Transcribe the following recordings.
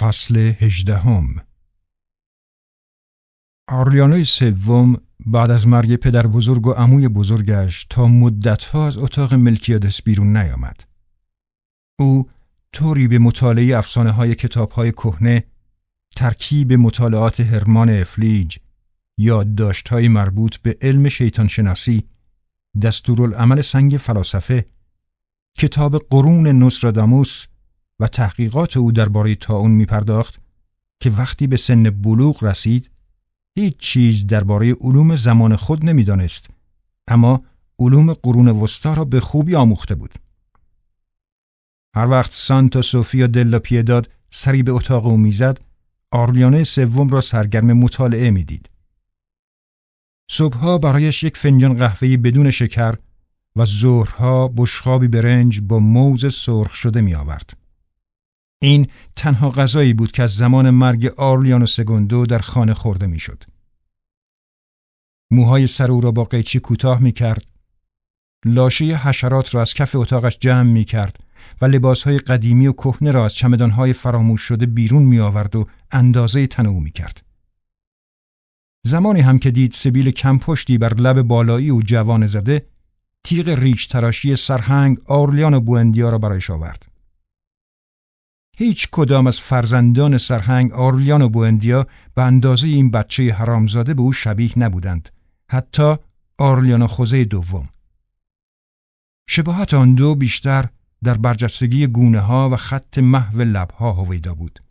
فصل هجدهم آرلیانوی سوم بعد از مرگ پدر بزرگ و عموی بزرگش تا مدتها از اتاق ملکیادس بیرون نیامد. او طوری به مطالعه افسانه های کتاب های کهنه، ترکیب مطالعات هرمان افلیج، یادداشت های مربوط به علم شیطان شناسی، دستورالعمل سنگ فلاسفه، کتاب قرون نصراداموس و تحقیقات او درباره تاون می پرداخت که وقتی به سن بلوغ رسید هیچ چیز درباره علوم زمان خود نمی‌دانست اما علوم قرون وسطا را به خوبی آموخته بود. هر وقت سانتا سوفیا دلا پیداد سری به اتاق او می‌زد آرلیانه سوم را سرگرم مطالعه می‌دید. صبحها برایش یک فنجان قهوه بدون شکر و ظهرها بشخابی برنج با موز سرخ شده می آورد. این تنها غذایی بود که از زمان مرگ آرلیان و سگوندو در خانه خورده می‌شد. موهای سر او را با قیچی کوتاه می کرد. لاشه حشرات را از کف اتاقش جمع می کرد و لباسهای قدیمی و کهنه را از چمدانهای فراموش شده بیرون می آورد و اندازه تن او می کرد. زمانی هم که دید سبیل کمپشتی بر لب بالایی و جوان زده تیغ ریچ تراشی سرهنگ آرلیان و بوندیا را برایش آورد. هیچ کدام از فرزندان سرهنگ آرلیان و بوندیا به اندازه این بچه حرامزاده به او شبیه نبودند. حتی آرلیان و خوزه دوم. شباهت آن دو بیشتر در برجستگی گونه ها و خط محو لبها هویدا بود.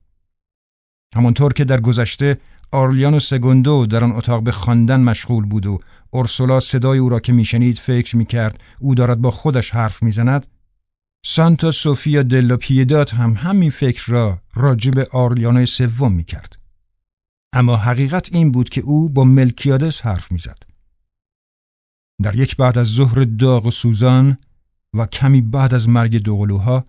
همانطور که در گذشته آرلیان و سگوندو در آن اتاق به خواندن مشغول بود و اورسولا صدای او را که میشنید فکر می‌کرد او دارد با خودش حرف می‌زند سانتا سوفیا دلا پیدات هم همین فکر را راجب به آرلیانای سوم می‌کرد. اما حقیقت این بود که او با ملکیادس حرف می‌زد. در یک بعد از ظهر داغ و سوزان و کمی بعد از مرگ دوقلوها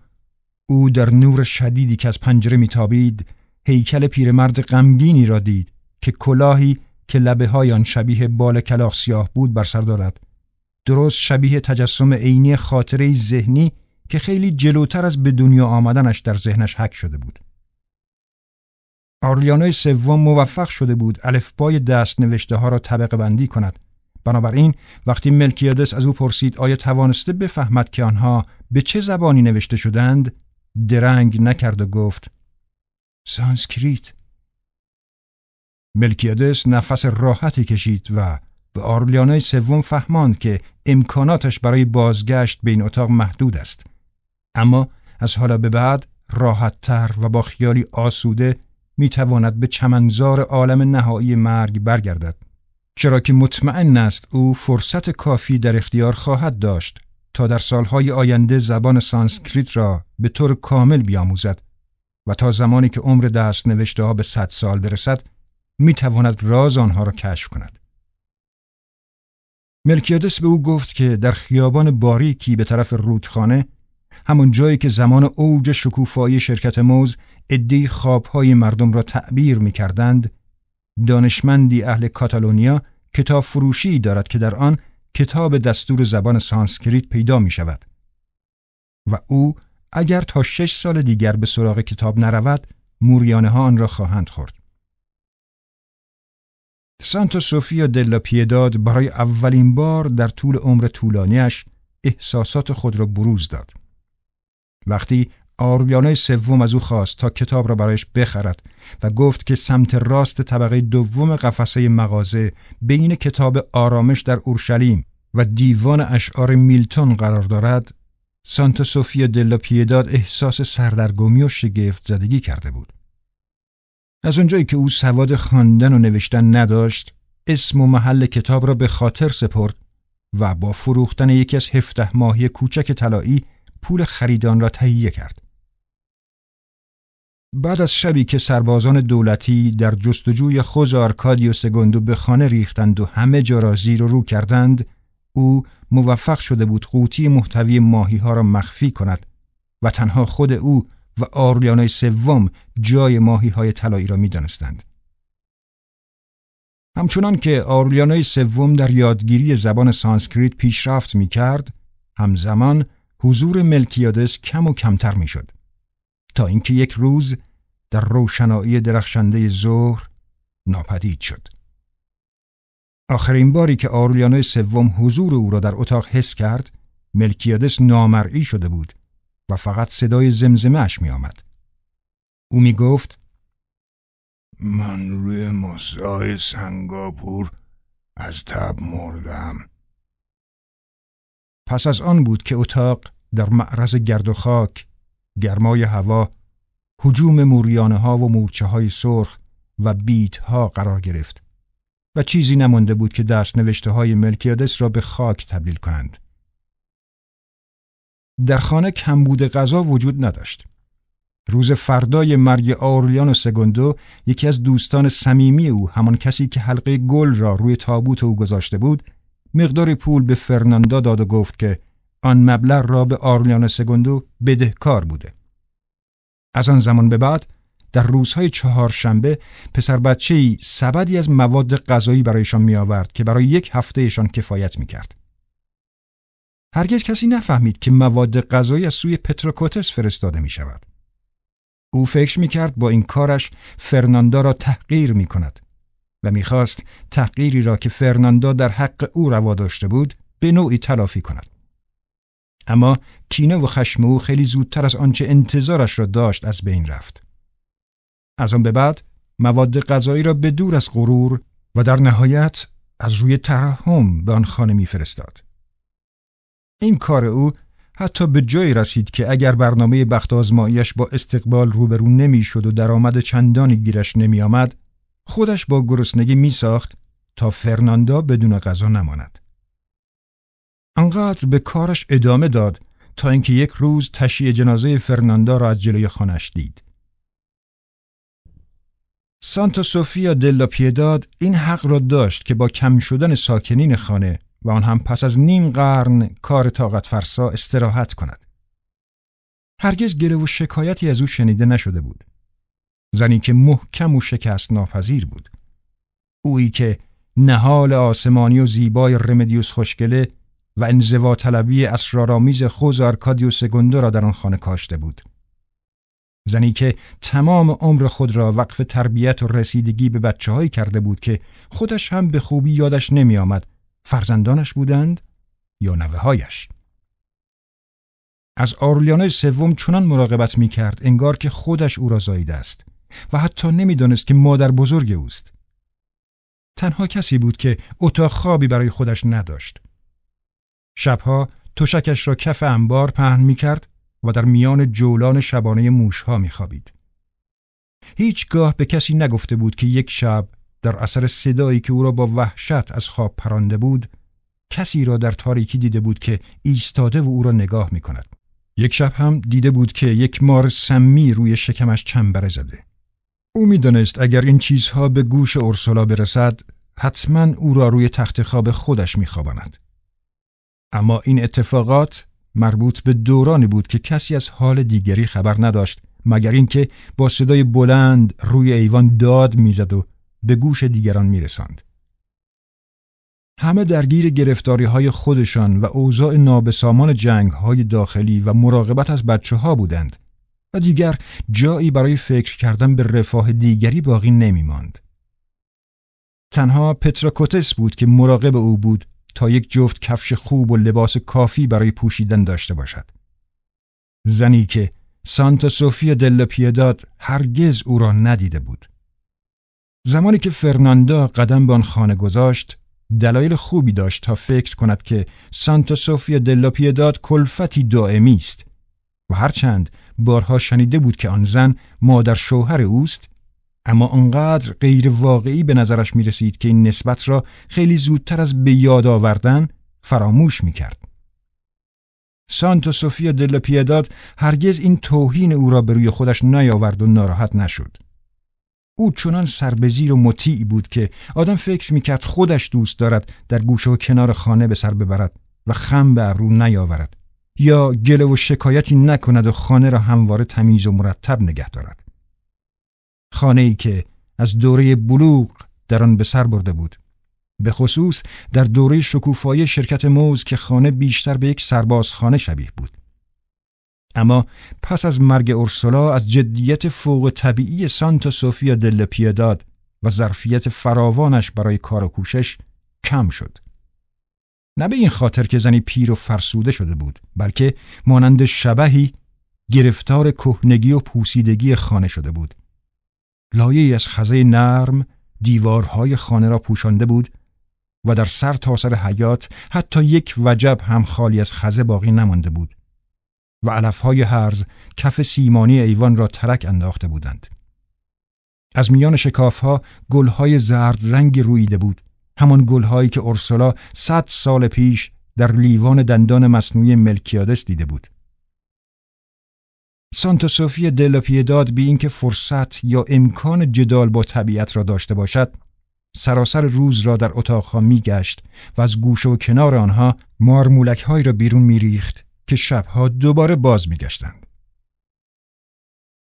او در نور شدیدی که از پنجره میتابید هیکل پیرمرد غمگینی را دید که کلاهی که لبه های آن شبیه بال کلاخ سیاه بود بر سر دارد. درست شبیه تجسم عینی خاطره ذهنی که خیلی جلوتر از به دنیا آمدنش در ذهنش حک شده بود. آرلیانوی سوم موفق شده بود الفبای دست نوشته ها را طبقه بندی کند. بنابراین وقتی ملکیادس از او پرسید آیا توانسته بفهمد که آنها به چه زبانی نوشته شدند درنگ نکرد و گفت سانسکریت. ملکیادس نفس راحتی کشید و به آرلیانای سوم فهماند که امکاناتش برای بازگشت به این اتاق محدود است. اما از حالا به بعد راحتتر و با خیالی آسوده می‌تواند به چمنزار عالم نهایی مرگ برگردد چرا که مطمئن است او فرصت کافی در اختیار خواهد داشت تا در سالهای آینده زبان سانسکریت را به طور کامل بیاموزد و تا زمانی که عمر دست نوشته ها به صد سال برسد می تواند راز آنها را کشف کند. ملکیادس به او گفت که در خیابان باریکی به طرف رودخانه همون جایی که زمان اوج شکوفایی شرکت موز ادهی خوابهای مردم را تعبیر می کردند دانشمندی اهل کاتالونیا کتاب فروشی دارد که در آن کتاب دستور زبان سانسکریت پیدا می شود و او اگر تا شش سال دیگر به سراغ کتاب نرود موریانه ها آن را خواهند خورد. سانتا سوفیا دلا پیداد برای اولین بار در طول عمر طولانیش احساسات خود را بروز داد. وقتی آرویانه سوم از او خواست تا کتاب را برایش بخرد و گفت که سمت راست طبقه دوم قفسه مغازه بین کتاب آرامش در اورشلیم و دیوان اشعار میلتون قرار دارد سانتا سوفیا دلا پیداد احساس سردرگمی و شگفت زدگی کرده بود. از اونجایی که او سواد خواندن و نوشتن نداشت، اسم و محل کتاب را به خاطر سپرد و با فروختن یکی از هفته ماهی کوچک طلایی پول خریدان را تهیه کرد. بعد از شبی که سربازان دولتی در جستجوی خوزه آرکادیو سگندو به خانه ریختند و همه جا را زیر و رو کردند، او موفق شده بود قوطی محتوی ماهی ها را مخفی کند و تنها خود او و آرلیانای سوم جای ماهی های طلایی را می دانستند. همچنان که آرلیانای سوم در یادگیری زبان سانسکریت پیشرفت می کرد، همزمان حضور ملکیادس کم و کمتر می شد. تا اینکه یک روز در روشنایی درخشنده ظهر ناپدید شد. آخرین باری که آرولیانو سوم حضور او را در اتاق حس کرد، ملکیادس نامرئی شده بود و فقط صدای زمزمهش می آمد. او می گفت من روی مسای سنگاپور از تب مردم. پس از آن بود که اتاق در معرض گرد و خاک، گرمای هوا، حجوم موریانه ها و مورچه های سرخ و بیت ها قرار گرفت و چیزی نمانده بود که دست نوشته های ملکیادس را به خاک تبدیل کنند. در خانه کمبود غذا وجود نداشت. روز فردای مرگ آرلیان و سگوندو یکی از دوستان صمیمی او همان کسی که حلقه گل را روی تابوت او گذاشته بود مقدار پول به فرناندا داد و گفت که آن مبلغ را به آرلیان و سگوندو بدهکار بوده. از آن زمان به بعد در روزهای چهارشنبه پسر بچه ای سبدی از مواد غذایی برایشان می آورد که برای یک هفتهشان کفایت می کرد. هرگز کسی نفهمید که مواد غذایی از سوی پتروکوتس فرستاده می شود. او فکر می کرد با این کارش فرناندا را تحقیر می کند و می‌خواست تحقیری را که فرناندا در حق او روا داشته بود به نوعی تلافی کند. اما کینه و خشم او خیلی زودتر از آنچه انتظارش را داشت از بین رفت. از آن به بعد مواد غذایی را به دور از غرور و در نهایت از روی ترحم به آن خانه میفرستاد. این کار او حتی به جایی رسید که اگر برنامه بخت آزماییش با استقبال روبرو نمی‌شد و درآمد چندانی گیرش نمی آمد، خودش با گرسنگی می ساخت تا فرناندا بدون غذا نماند. انقدر به کارش ادامه داد تا اینکه یک روز تشییع جنازه فرناندا را از جلوی خانش دید. سانتا سوفیا دلا پیداد این حق را داشت که با کم شدن ساکنین خانه و آن هم پس از نیم قرن کار طاقت فرسا استراحت کند. هرگز گله و شکایتی از او شنیده نشده بود. زنی که محکم و شکست ناپذیر بود. اویی که نهال آسمانی و زیبای رمدیوس خوشگله و انزوا طلبی اسرارآمیز خوز آرکادیوس گندو را در آن خانه کاشته بود. زنی که تمام عمر خود را وقف تربیت و رسیدگی به بچه هایی کرده بود که خودش هم به خوبی یادش نمی آمد فرزندانش بودند یا نوه هایش. از آرلیانه سوم چنان مراقبت می کرد انگار که خودش او را زاییده است و حتی نمی‌دانست که مادر بزرگ اوست. تنها کسی بود که اتاق خوابی برای خودش نداشت. شبها تشکش را کف انبار پهن می کرد و در میان جولان شبانه موشها می خوابید. هیچگاه به کسی نگفته بود که یک شب در اثر صدایی که او را با وحشت از خواب پرانده بود کسی را در تاریکی دیده بود که ایستاده و او را نگاه می کند. یک شب هم دیده بود که یک مار سمی روی شکمش چنبره زده. او می‌دانست اگر این چیزها به گوش اورسولا برسد حتما او را روی تخت خواب خودش میخواباند. اما این اتفاقات مربوط به دورانی بود که کسی از حال دیگری خبر نداشت مگر اینکه با صدای بلند روی ایوان داد می‌زد و به گوش دیگران میرساند. همه درگیر گرفتاری های خودشان و اوضاع نابسامان جنگ های داخلی و مراقبت از بچه ها بودند و دیگر جایی برای فکر کردن به رفاه دیگری باقی نمی ماند. تنها پتراکوتس بود که مراقب او بود تا یک جفت کفش خوب و لباس کافی برای پوشیدن داشته باشد. زنی که سانتا سوفیا دل پیداد هرگز او را ندیده بود. زمانی که فرناندا قدم به آن خانه گذاشت، دلایل خوبی داشت تا فکر کند که سانتا سوفیا دل پیداد کلفتی دائمی است و هرچند بارها شنیده بود که آن زن مادر شوهر اوست اما آنقدر غیر واقعی به نظرش می رسید که این نسبت را خیلی زودتر از به یاد آوردن فراموش می کرد. سانتا سوفیا دل پیداد هرگز این توهین او را به روی خودش نیاورد و ناراحت نشد. او چنان سربزیر و مطیع بود که آدم فکر می‌کرد خودش دوست دارد در گوشه و کنار خانه به سر ببرد و خم به ابرو نیاورد یا گله و شکایتی نکند و خانه را همواره تمیز و مرتب نگه دارد. خانه ای که از دوره بلوغ در آن به سر برده بود. به خصوص در دوره شکوفایی شرکت موز که خانه بیشتر به یک سربازخانه شبیه بود. اما پس از مرگ اورسولا از جدیت فوق طبیعی سانتا سوفیا دل پیداد و ظرفیت فراوانش برای کار و کوشش کم شد. نه به این خاطر که زنی پیر و فرسوده شده بود بلکه مانند شبهی گرفتار کهنگی و پوسیدگی خانه شده بود. لایه از خزه نرم دیوارهای خانه را پوشانده بود و در سر تا سر حیات حتی یک وجب هم خالی از خزه باقی نمانده بود و علفهای هرز کف سیمانی ایوان را ترک انداخته بودند. از میان شکافها گلهای زرد رنگ رویده بود همان گلهایی که اورسولا صد سال پیش در لیوان دندان مصنوعی ملکیادس دیده بود. سانتا سوفیا داد بی اینکه فرصت یا امکان جدال با طبیعت را داشته باشد سراسر روز را در اتاقها میگشت و از گوشه و کنار آنها مارمولک را بیرون میریخت که شبها دوباره باز میگشتند.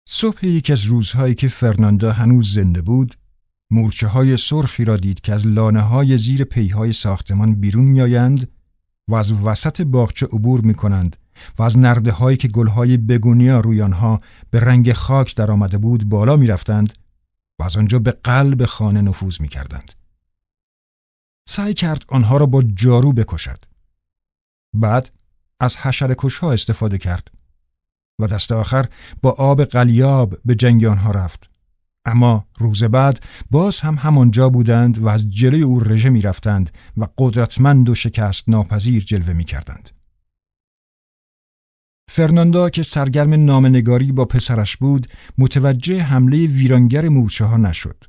صبح یکی از روزهایی که فرناندا هنوز زنده بود مورچه های سرخی را دید که از لانه های زیر پیهای ساختمان بیرون میآیند و از وسط باغچه عبور می کنند و از نرده هایی که گلهای بگونیا روی آنها به رنگ خاک در آمده بود بالا می رفتند و از آنجا به قلب خانه نفوذ می کردند. سعی کرد آنها را با جارو بکشد. بعد از حشر ها استفاده کرد و دست آخر با آب قلیاب به جنگ آنها رفت. اما روز بعد باز هم همانجا بودند و از جلوی او رژه می رفتند و قدرتمند و شکست ناپذیر جلوه می کردند. فرناندا که سرگرم نامنگاری با پسرش بود متوجه حمله ویرانگر مورچه ها نشد.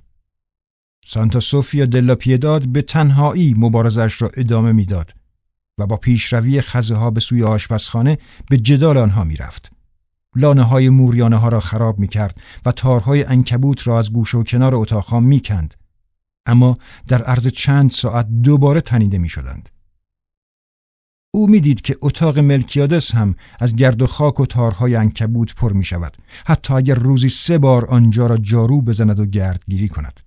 سانتا سوفیا دلا پیداد به تنهایی مبارزش را ادامه می‌داد و با پیشروی خزه ها به سوی آشپزخانه به جدال آنها می‌رفت. لانه های موریانه ها را خراب می کرد و تارهای انکبوت را از گوش و کنار اتاقها می کند. اما در عرض چند ساعت دوباره تنیده می شدند. او می‌دید که اتاق ملکیادس هم از گرد و خاک و تارهای انکبوت پر می شود حتی اگر روزی سه بار آنجا را جارو بزند و گردگیری کند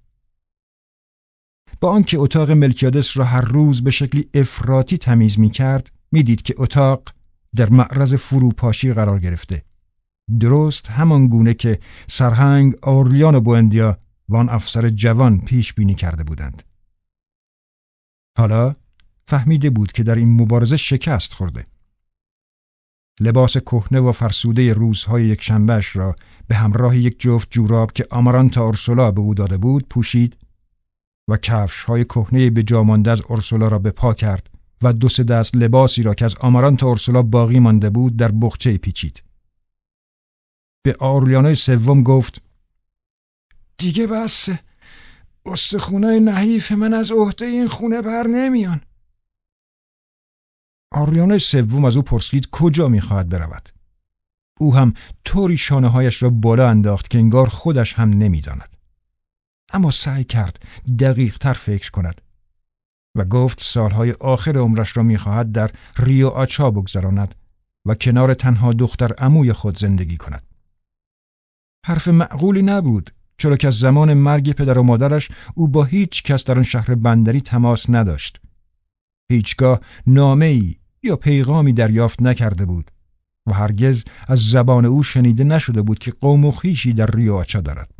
با آنکه اتاق ملکیادس را هر روز به شکلی افراطی تمیز می کرد می‌دید که اتاق در معرض فروپاشی قرار گرفته درست همان گونه که سرهنگ آرلیان بوندیا و آن افسر جوان پیش بینی کرده بودند حالا فهمیده بود که در این مبارزه شکست خورده. لباس کهنه و فرسوده روزهای یک شنبهش را به همراه یک جفت جوراب که آمارانتا اورسولا به او داده بود پوشید و کفش های کهنه به جامانده از اورسولا را به پا کرد و دو سه دست لباسی را که از آمارانتا اورسولا باقی مانده بود در بخچه پیچید. به آرلیانای سوم گفت دیگه بس استخونه نحیف من از عهده این خونه بر نمیان. آریان سوم از او پرسید کجا می‌خواهد برود؟ او هم طوری شانه هایش را بالا انداخت که انگار خودش هم نمی‌داند. اما سعی کرد دقیق تر فکر کند و گفت سالهای آخر عمرش را می‌خواهد در ریو آچا بگذراند و کنار تنها دختر اموی خود زندگی کند. حرف معقولی نبود چرا که از زمان مرگ پدر و مادرش او با هیچ کس در آن شهر بندری تماس نداشت هیچگاه نامه ای یا پیغامی دریافت نکرده بود و هرگز از زبان او شنیده نشده بود که قوم و خیشی در ریاچا دارد.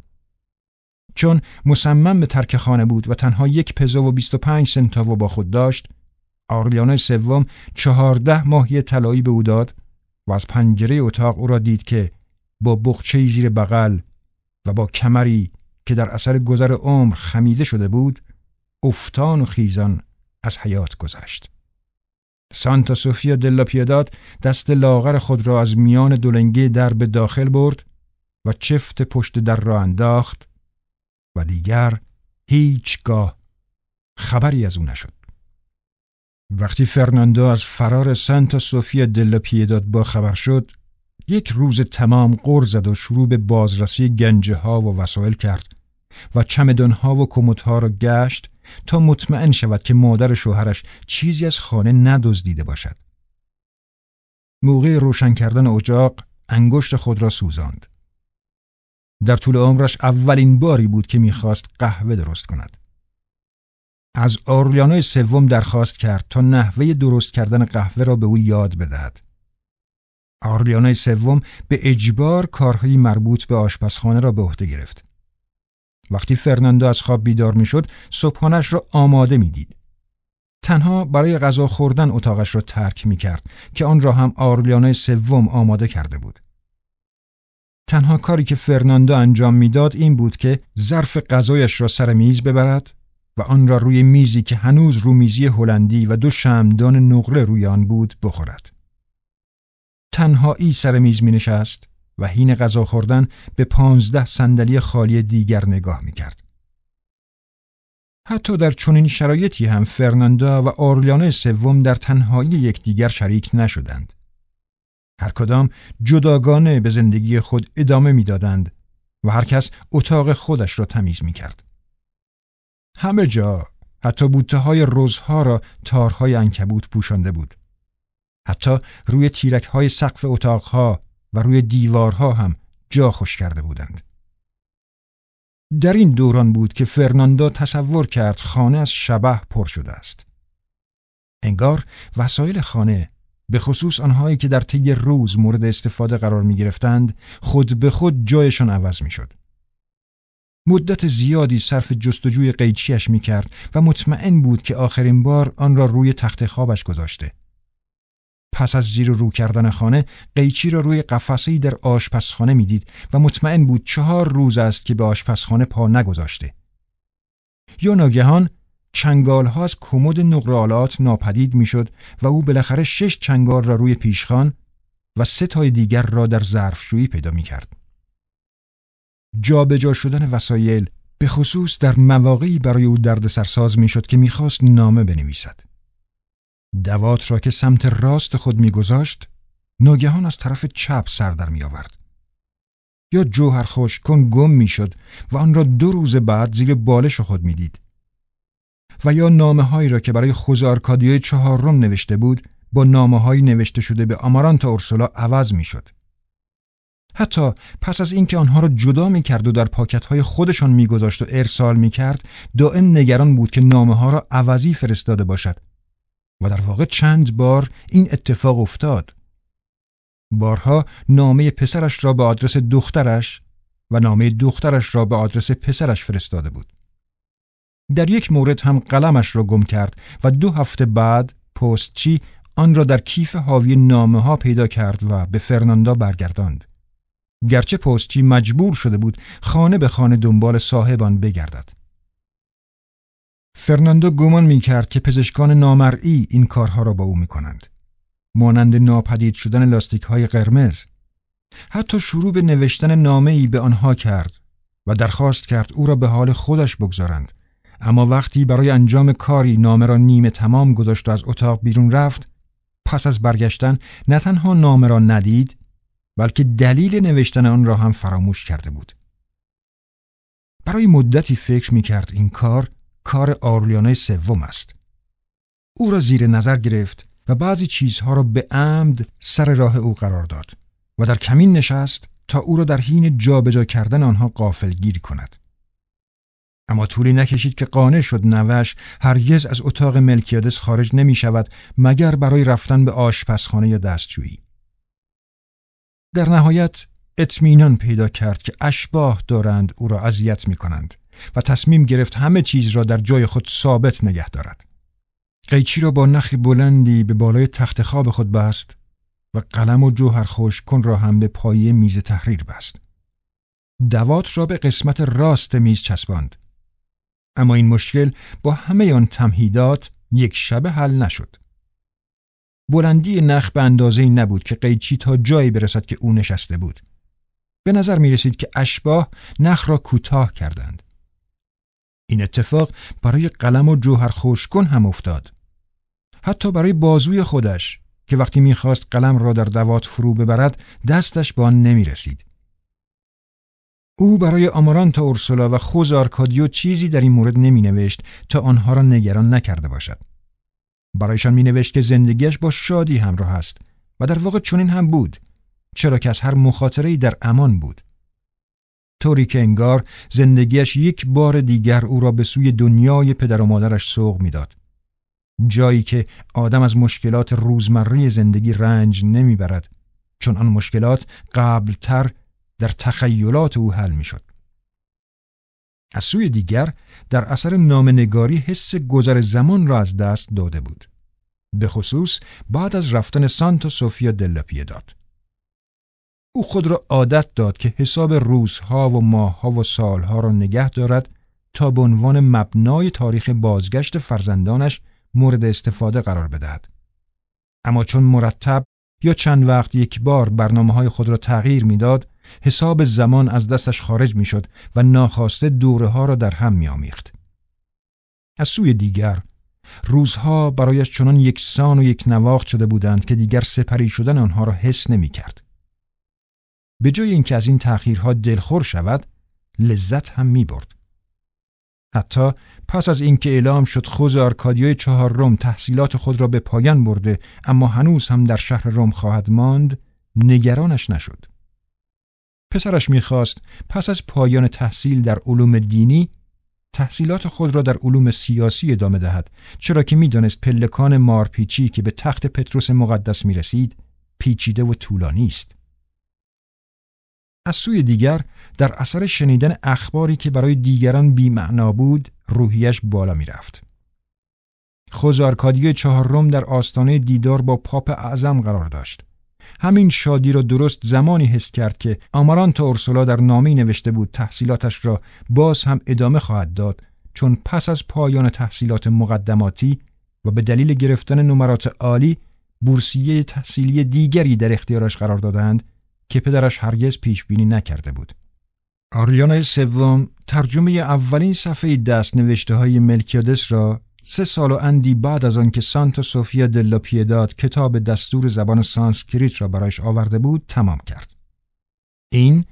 چون مصمم به ترک خانه بود و تنها یک پزو و 25 سنتاو با خود داشت، آرلیانه سوم چهارده ماهی طلایی به او داد و از پنجره اتاق او را دید که با بخچه زیر بغل و با کمری که در اثر گذر عمر خمیده شده بود افتان و خیزان از حیات گذشت. سانتا سوفیا دلا پیاداد دست لاغر خود را از میان دولنگه در به داخل برد و چفت پشت در را انداخت و دیگر هیچگاه خبری از او نشد. وقتی فرناندو از فرار سانتا سوفیا دلا پیاداد با خبر شد یک روز تمام غر زد و شروع به بازرسی گنجه ها و وسایل کرد و چمدان ها و کموت ها را گشت تا مطمئن شود که مادر شوهرش چیزی از خانه ندزدیده باشد. موقع روشن کردن اجاق انگشت خود را سوزاند. در طول عمرش اولین باری بود که می‌خواست قهوه درست کند. از آرلیانوی سوم درخواست کرد تا نحوه درست کردن قهوه را به او یاد بدهد. آرلیانای سوم به اجبار کارهایی مربوط به آشپزخانه را به عهده گرفت. وقتی فرناندو از خواب بیدار می‌شد، صبحانش را آماده می‌دید. تنها برای غذا خوردن اتاقش را ترک می کرد که آن را هم آرلیانای سوم آماده کرده بود. تنها کاری که فرناندو انجام می‌داد این بود که ظرف غذایش را سر میز ببرد و آن را روی میزی که هنوز رومیزی هلندی و دو شمدان نقره روی آن بود بخورد. تنهایی سر میز می نشست و حین غذا خوردن به پانزده صندلی خالی دیگر نگاه می کرد. حتی در چنین شرایطی هم فرناندا و آرلیانو سوم در تنهایی یکدیگر شریک نشدند. هر کدام جداگانه به زندگی خود ادامه می‌دادند و هر کس اتاق خودش را تمیز می کرد. همه جا حتی بوته های روزها را تارهای انکبوت پوشانده بود. حتی روی تیرک های سقف اتاقها و روی دیوارها هم جا خوش کرده بودند. در این دوران بود که فرناندو تصور کرد خانه از شبه پر شده است. انگار وسایل خانه به خصوص آنهایی که در طی روز مورد استفاده قرار می گرفتند خود به خود جایشان عوض می شد. مدت زیادی صرف جستجوی قیچیش می کرد و مطمئن بود که آخرین بار آن را روی تخت خوابش گذاشته. پس از زیر رو کردن خانه قیچی را روی قفسه‌ای در آشپزخانه می‌دید و مطمئن بود چهار روز است که به آشپزخانه پا نگذاشته. یا ناگهان چنگال ها از کمد نقرالات ناپدید می‌شد و او بالاخره شش چنگال را روی پیشخان و سه تای دیگر را در ظرفشویی پیدا می کرد. جابجا شدن وسایل به خصوص در مواقعی برای او درد سرساز می شد که می‌خواست نامه بنویسد. دوات را که سمت راست خود میگذاشت ناگهان از طرف چپ سر در می آورد. یا جوهر خوش کن گم می‌شد و آن را دو روز بعد زیر بالش خود می‌دید. و یا نامه هایی را که برای خوزارکادیوی چهارم نوشته بود با نامه هایی نوشته شده به آمارانتا اورسولا عوض می‌شد. حتی پس از اینکه آنها را جدا می کرد و در پاکت های خودشان میگذاشت و ارسال می کرد دائم نگران بود که نامه ها را عوضی فرستاده باشد و در واقع چند بار این اتفاق افتاد. بارها نامه پسرش را به آدرس دخترش و نامه دخترش را به آدرس پسرش فرستاده بود. در یک مورد هم قلمش را گم کرد و دو هفته بعد پستچی آن را در کیف حاوی نامه ها پیدا کرد و به فرناندا برگرداند. گرچه پستچی مجبور شده بود خانه به خانه دنبال صاحبان بگردد. فرناندو گمان می کرد که پزشکان نامرئی این کارها را با او می کنند. مانند ناپدید شدن لاستیک های قرمز. حتی شروع به نوشتن نامه ای به آنها کرد و درخواست کرد او را به حال خودش بگذارند. اما وقتی برای انجام کاری نامه را نیمه تمام گذاشت و از اتاق بیرون رفت پس از برگشتن نه تنها نامه را ندید بلکه دلیل نوشتن آن را هم فراموش کرده بود. برای مدتی فکر می کرد این کار کار آرلیانه سوم است. او را زیر نظر گرفت و بعضی چیزها را به عمد سر راه او قرار داد و در کمین نشست تا او را در حین جابجا کردن آنها گیر کند. اما طولی نکشید که قانع شد نوش هرگز از اتاق ملکیادس خارج نمی شود مگر برای رفتن به آشپزخانه یا دستجویی. در نهایت اطمینان پیدا کرد که اشباه دارند او را اذیت می کنند و تصمیم گرفت همه چیز را در جای خود ثابت نگه دارد. قیچی را با نخی بلندی به بالای تخت خواب خود بست و قلم و جوهر خوش کن را هم به پایه میز تحریر بست. دوات را به قسمت راست میز چسباند. اما این مشکل با همه آن تمهیدات یک شب حل نشد. بلندی نخ به اندازه نبود که قیچی تا جایی برسد که او نشسته بود. به نظر می رسید که اشباه نخ را کوتاه کردند. این اتفاق برای قلم و جوهر خوشکن هم افتاد. حتی برای بازوی خودش که وقتی می‌خواست قلم را در دوات فرو ببرد دستش به آن نمی رسید. او برای آمارانتا اورسولا و خوز آرکادیو چیزی در این مورد نمی نوشت تا آنها را نگران نکرده باشد. برایشان می نوشت که زندگیش با شادی همراه است و در واقع چنین هم بود چرا که از هر مخاطره در امان بود. طوری که انگار زندگیش یک بار دیگر او را به سوی دنیای پدر و مادرش سوق می‌داد. جایی که آدم از مشکلات روزمره زندگی رنج نمی‌برد چون آن مشکلات قبلتر در تخیلات او حل می‌شد. از سوی دیگر در اثر نامنگاری حس گذر زمان را از دست داده بود. به خصوص بعد از رفتن سانتا سوفیا دلا داد. او خود را عادت داد که حساب روزها و ماهها و سالها را نگه دارد تا به عنوان مبنای تاریخ بازگشت فرزندانش مورد استفاده قرار بدهد. اما چون مرتب یا چند وقت یک بار برنامه های خود را تغییر می‌داد، حساب زمان از دستش خارج می‌شد و ناخواسته دوره ها را در هم می آمیخت. از سوی دیگر روزها برایش چنان یکسان و یک نواخت شده بودند که دیگر سپری شدن آنها را حس نمی کرد. به جای اینکه از این تأخیرها دلخور شود لذت هم می برد. حتی پس از اینکه اعلام شد خوز آرکادیوی چهار روم تحصیلات خود را به پایان برده اما هنوز هم در شهر روم خواهد ماند نگرانش نشد. پسرش می‌خواست پس از پایان تحصیل در علوم دینی تحصیلات خود را در علوم سیاسی ادامه دهد چرا که می‌دانست پلکان مارپیچی که به تخت پتروس مقدس می رسید پیچیده و طولانی است. از سوی دیگر در اثر شنیدن اخباری که برای دیگران بیمعنا بود روحیش بالا می رفت. خوزه آرکادیو چهارم در آستانه دیدار با پاپ اعظم قرار داشت. همین شادی را درست زمانی حس کرد که آمارانتا اورسولا در نامه‌ای نوشته بود تحصیلاتش را باز هم ادامه خواهد داد چون پس از پایان تحصیلات مقدماتی و به دلیل گرفتن نمرات عالی بورسیه تحصیلی دیگری در اختیارش قرار دادند که پدرش هرگز پیش بینی نکرده بود. آرلیانای سوم ترجمه اولین صفحه دست نوشته های ملکیادس را سه سال و اندی بعد از آنکه سانتا سوفیا دلا پیداد کتاب دستور زبان سانسکریت را برایش آورده بود تمام کرد. این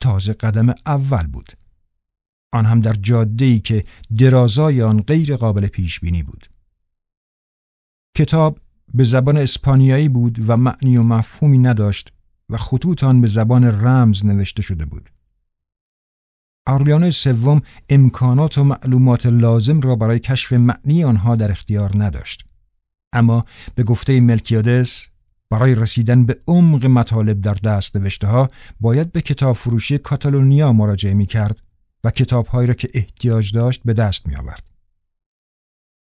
تازه قدم اول بود. آن هم در جاده ای که درازای آن غیر قابل پیش بینی بود. کتاب به زبان اسپانیایی بود و معنی و مفهومی نداشت و خطوط آن به زبان رمز نوشته شده بود. آریان سوم امکانات و معلومات لازم را برای کشف معنی آنها در اختیار نداشت. اما به گفته ملکیادس برای رسیدن به عمق مطالب در دست نوشته ها باید به کتاب فروشی کاتالونیا مراجعه می کرد و کتابهایی را که احتیاج داشت به دست می آورد.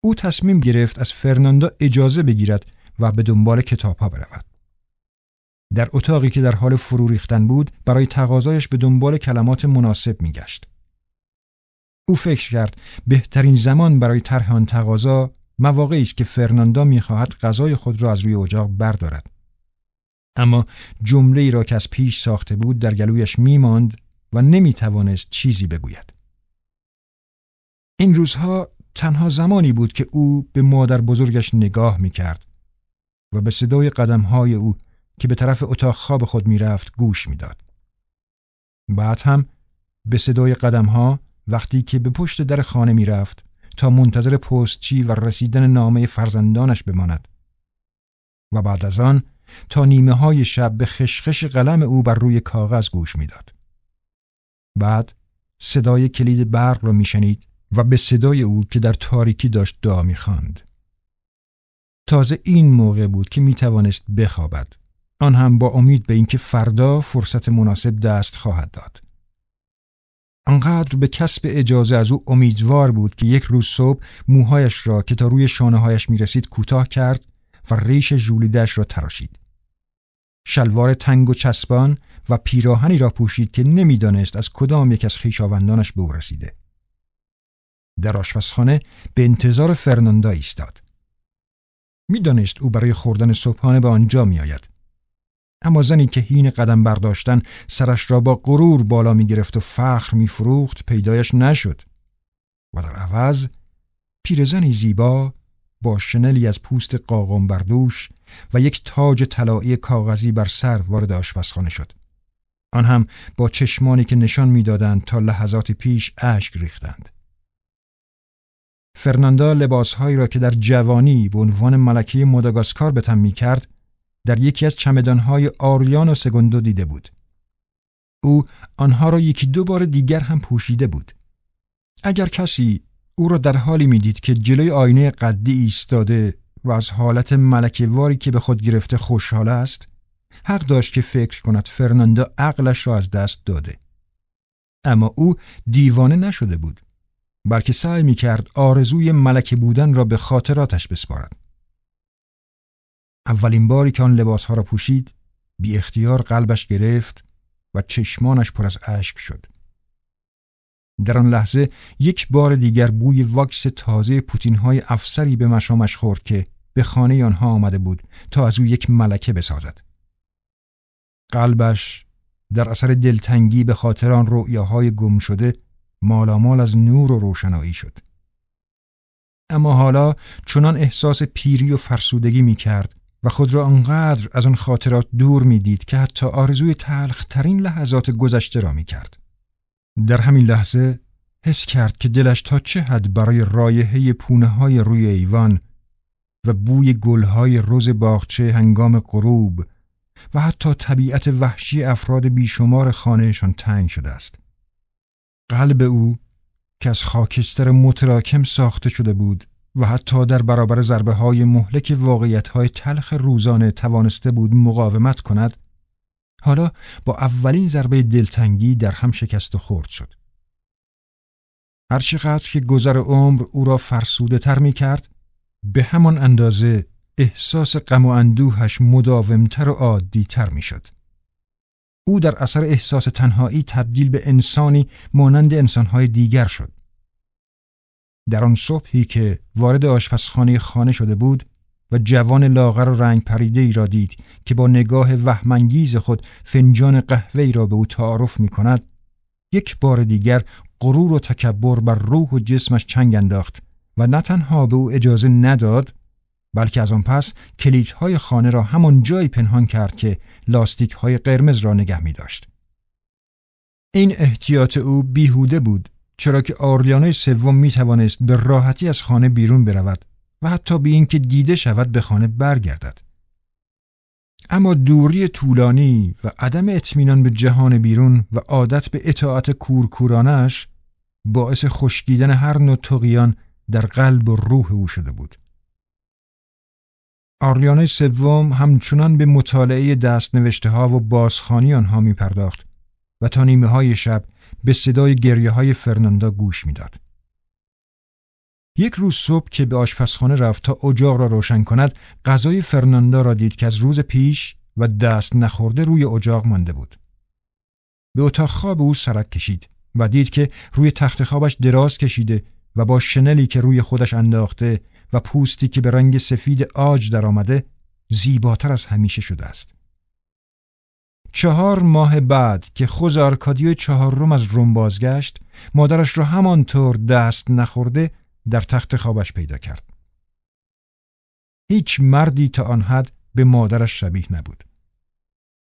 او تصمیم گرفت از فرناندو اجازه بگیرد و به دنبال کتابها برود. در اتاقی که در حال فرو ریختن بود برای تقاضایش به دنبال کلمات مناسب میگشت. او فکر کرد بهترین زمان برای طرح آن تقاضا مواقعی است که فرناندا می‌خواهد غذای خود را از روی اجاق بردارد. اما جمله ای را که از پیش ساخته بود در گلویش میماند و نمی‌توانست چیزی بگوید. این روزها تنها زمانی بود که او به مادر بزرگش نگاه می‌کرد و به صدای قدمهای او که به طرف اتاق خواب خود می‌رفت گوش می‌داد. بعد هم به صدای قدمها وقتی که به پشت در خانه می‌رفت تا منتظر پستچی و رسیدن نامه فرزندانش بماند و بعد از آن تا نیمه های شب به خشخش قلم او بر روی کاغذ گوش می‌داد. بعد صدای کلید برق را میشنید و به صدای او که در تاریکی داشت دعا می‌خواند. تازه این موقع بود که می توانست بخوابد آن هم با امید به اینکه فردا فرصت مناسب دست خواهد داد. آنقدر به کسب اجازه از او امیدوار بود که یک روز صبح موهایش را که تا روی شانه هایش می رسید کوتاه کرد و ریش جولیدش را تراشید. شلوار تنگ و چسبان و پیراهنی را پوشید که نمی‌دانست از کدام یک از خیشاوندانش به او رسیده. در آشپزخانه به انتظار فرناندا ایستاد. می‌دانست او برای خوردن صبحانه به آنجا میآید اما زنی که هین قدم برداشتن سرش را با غرور بالا می گرفت و فخر می فروخت پیدایش نشد. و در عوض پیرزنی زیبا با شنلی از پوست قاقم بردوش و یک تاج طلایی کاغذی بر سر وارد آشپزخانه شد. آن هم با چشمانی که نشان می‌دادند تا لحظات پیش اشک ریختند. فرناندا لباسهایی را که در جوانی به عنوان ملکه مداگاسکار به تن می کرد در یکی از چمدانهای آریان و سگندو دیده بود. او آنها را یکی دو بار دیگر هم پوشیده بود. اگر کسی او را در حالی می‌دید که جلوی آینه قدی ایستاده و از حالت ملکواری که به خود گرفته خوشحال است حق داشت که فکر کند فرناندا عقلش را از دست داده. اما او دیوانه نشده بود. بلکه سعی می کرد آرزوی ملکه بودن را به خاطراتش بسپارد. اولین باری که آن لباسها را پوشید بی اختیار قلبش گرفت و چشمانش پر از اشک شد. در آن لحظه یک بار دیگر بوی واکس تازه پوتین های افسری به مشامش خورد که به خانه آنها آمده بود تا از او یک ملکه بسازد. قلبش در اثر دلتنگی به خاطر آن رؤیاهای گم شده مالامال از نور و روشنایی شد. اما حالا چنان احساس پیری و فرسودگی می کرد و خود را آنقدر از آن خاطرات دور می دید که حتی آرزوی تلخ ترین لحظات گذشته را می کرد. در همین لحظه حس کرد که دلش تا چه حد برای رایحه پونه های روی ایوان و بوی گلهای روز باغچه هنگام غروب و حتی طبیعت وحشی افراد بیشمار خانهشان تنگ شده است. قلب او که از خاکستر متراکم ساخته شده بود و حتی در برابر ضربه های مهلک واقعیت های تلخ روزانه توانسته بود مقاومت کند حالا با اولین ضربه دلتنگی در هم شکست و خورد شد. هرچقدر که گذر عمر او را فرسوده تر می کرد به همان اندازه احساس غم و اندوهش مداومتر و عادیتر می شد. او در اثر احساس تنهایی تبدیل به انسانی مانند انسانهای دیگر شد. در آن صبحی که وارد آشپزخانه خانه شده بود و جوان لاغر و رنگ پریده ای را دید که با نگاه وهمانگیز خود فنجان قهوه ای را به او تعارف می کند یک بار دیگر غرور و تکبر بر روح و جسمش چنگ انداخت و نه تنها به او اجازه نداد بلکه از آن پس کلیدهای خانه را همان جایی پنهان کرد که لاستیک های قرمز را نگه می داشت. این احتیاط او بیهوده بود چرا که آرلیانه سوم می توانست به راحتی از خانه بیرون برود و حتی به اینکه دیده شود به خانه برگردد. اما دوری طولانی و عدم اطمینان به جهان بیرون و عادت به اطاعت کورکورانش باعث خشکیدن هر نوع تقیان در قلب و روح او شده بود. آرلیانه سوم همچنان به مطالعه دست نوشته ها و بازخانی آنها می پرداخت و تا نیمه های شب به صدای گریه های فرناندا گوش می‌داد. یک روز صبح که به آشپزخانه رفت تا اجاق را روشن کند غذای فرناندا را دید که از روز پیش و دست نخورده روی اجاق مانده بود. به اتاق خواب او سرک کشید و دید که روی تخت خوابش دراز کشیده و با شنلی که روی خودش انداخته و پوستی که به رنگ سفید آج درآمده زیباتر از همیشه شده است. چهار ماه بعد که خوز آرکادیو چهارم از روم بازگشت مادرش را همانطور دست نخورده در تخت خوابش پیدا کرد. هیچ مردی تا آن حد به مادرش شبیه نبود.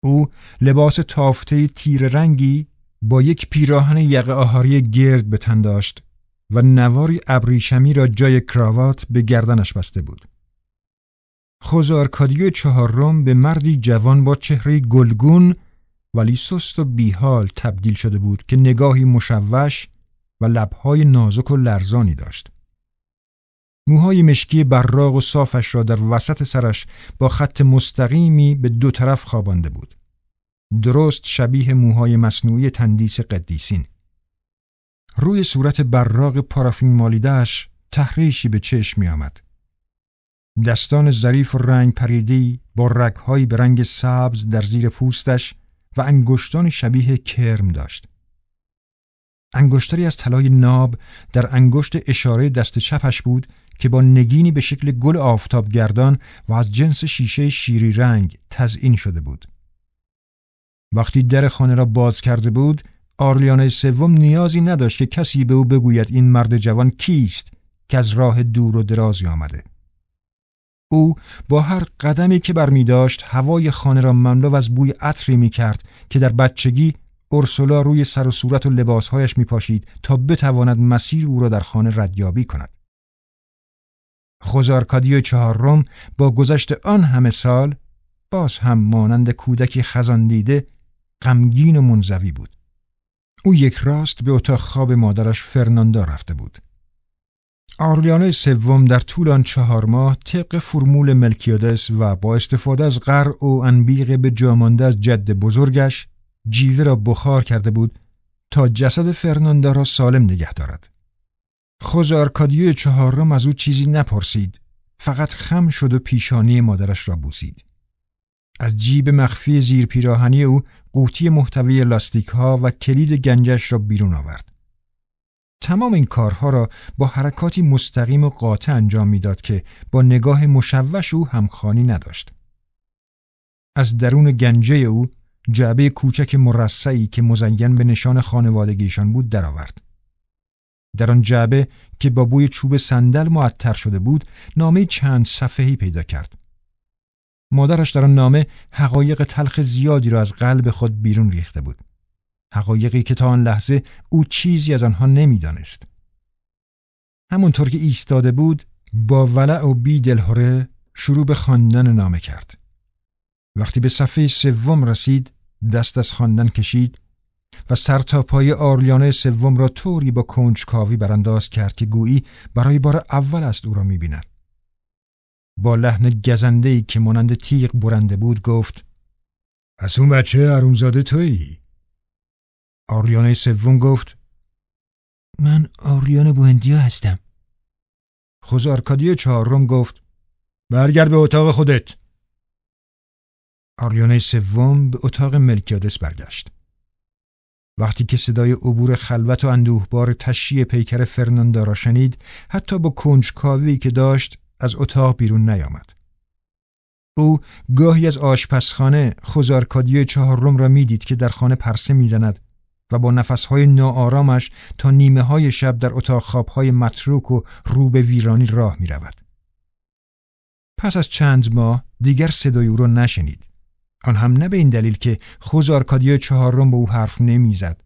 او لباس تافته تیر رنگی با یک پیراهن یقه آهاری گرد به تن داشت و نواری ابریشمی را جای کراوات به گردنش بسته بود. خوزارکادیو چهارم به مردی جوان با چهره گلگون ولی سست و بیحال تبدیل شده بود که نگاهی مشوش و لبهای نازک و لرزانی داشت. موهای مشکی براق و صافش را در وسط سرش با خط مستقیمی به دو طرف خوابانده بود. درست شبیه موهای مصنوعی تندیس قدیسین. روی صورت براق پارافین مالیدهش تحریشی به چشم می آمد. دستان ظریف و رنگ پریدی با رگهایی به رنگ سبز در زیر پوستش و انگشتان شبیه کرم داشت. انگشتری از طلای ناب در انگشت اشاره دست چپش بود که با نگینی به شکل گل آفتاب گردان و از جنس شیشه شیری رنگ تزئین شده بود. وقتی در خانه را باز کرده بود، آرلیانه سوم نیازی نداشت که کسی به او بگوید این مرد جوان کیست که از راه دور و درازی آمده. او با هر قدمی که بر می داشت هوای خانه را مملو از بوی عطری می کرد که در بچگی اورسولا روی سر و صورت و لباسهایش می پاشید تا بتواند مسیر او را در خانه ردیابی کند. خوزارکادی چهارم با گذشت آن همه سال باز هم مانند کودکی خزان دیده غمگین و منزوی بود. او یک راست به اتاق خواب مادرش فرناندا رفته بود. آرلیانه سوم در طول آن چهار ماه طبق فرمول ملکیادس و با استفاده از غر و انبیق به جامانده از جد بزرگش جیوه را بخار کرده بود تا جسد فرناندا را سالم نگه دارد. خوز آرکادیو چهارم از او چیزی نپرسید فقط خم شد و پیشانی مادرش را بوسید. از جیب مخفی زیر پیراهنی او قوطی محتوی لاستیک ها و کلید گنجش را بیرون آورد. تمام این کارها را با حرکاتی مستقیم و قاطع انجام می‌داد که با نگاه مشوش او همخانی نداشت. از درون گنجه او جعبه کوچک مرصعی که مزین به نشان خانوادگیشان بود درآورد. در آن جعبه که با بوی چوب صندل معطر شده بود نامه چند صفحه‌ای پیدا کرد. مادرش در آن نامه حقایق تلخ زیادی را از قلب خود بیرون ریخته بود. حقایقی که تا آن لحظه او چیزی از آنها نمی‌دانست. همونطور که ایستاده بود با ولع و بی دلهوره شروع به خواندن نامه کرد. وقتی به صفحه سوم رسید دست از خواندن کشید و سر تا پای آرلیانه سوم را طوری با کنجکاوی برانداز کرد که گویی برای بار اول است او را می‌بیند. با لحن گزنده که مانند تیغ برنده بود گفت از اون بچه عرومزاده تویی آریانه سوم گفت من آریان بوهندیا هستم. خوز آرکادی چهارم گفت برگرد به اتاق خودت. آریانه سوم به اتاق ملکیادس برگشت. وقتی که صدای عبور خلوت و اندوهبار تشییع پیکر فرناندا را شنید حتی با کنجکاوی که داشت از اتاق بیرون نیامد. او گاهی از آشپزخانه خوزارکادی چهارم را می‌دید که در خانه پرسه می‌زند. و با نفسهای ناآرامش تا نیمه های شب در اتاق خوابهای متروک و رو به ویرانی راه می رود. پس از چند ماه دیگر صدای او را نشنید. آن هم نه به این دلیل که خوز آرکادیو چهارم به او حرف نمی‌زد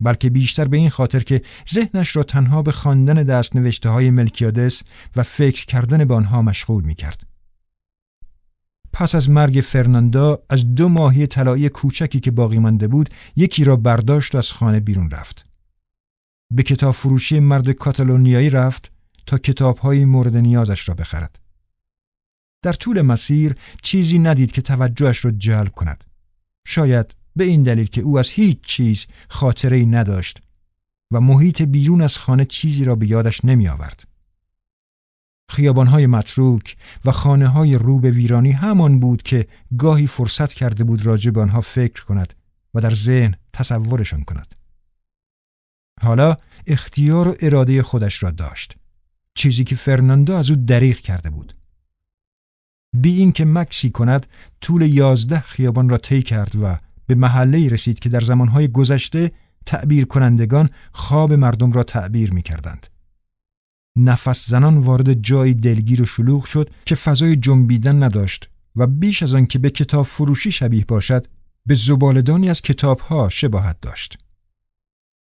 بلکه بیشتر به این خاطر که ذهنش را تنها به خواندن دست نوشته های ملکیادس و فکر کردن به آنها مشغول می کرد. پس از مرگ فرناندا از دو ماهی طلایی کوچکی که باقی مانده بود یکی را برداشت و از خانه بیرون رفت. به کتاب فروشی مرد کاتالونیایی رفت تا کتابهای مورد نیازش را بخرد. در طول مسیر چیزی ندید که توجهش را جلب کند. شاید به این دلیل که او از هیچ چیز خاطره نداشت و محیط بیرون از خانه چیزی را به یادش نمی آورد. خیابانهای متروک و خانه های رو به ویرانی همان بود که گاهی فرصت کرده بود راجع به آنها فکر کند و در ذهن تصورشان کند. حالا اختیار و اراده خودش را داشت. چیزی که فرناندو از او دریغ کرده بود. بی اینکه مکسی کند طول یازده خیابان را طی کرد و به محله رسید که در زمانهای گذشته تعبیر کنندگان خواب مردم را تعبیر می کردند. نفس زنان وارد جایی دلگیر و شلوغ شد که فضای جنبیدن نداشت و بیش از آن که به کتاب فروشی شبیه باشد به زبالدانی از کتابها شباهت داشت.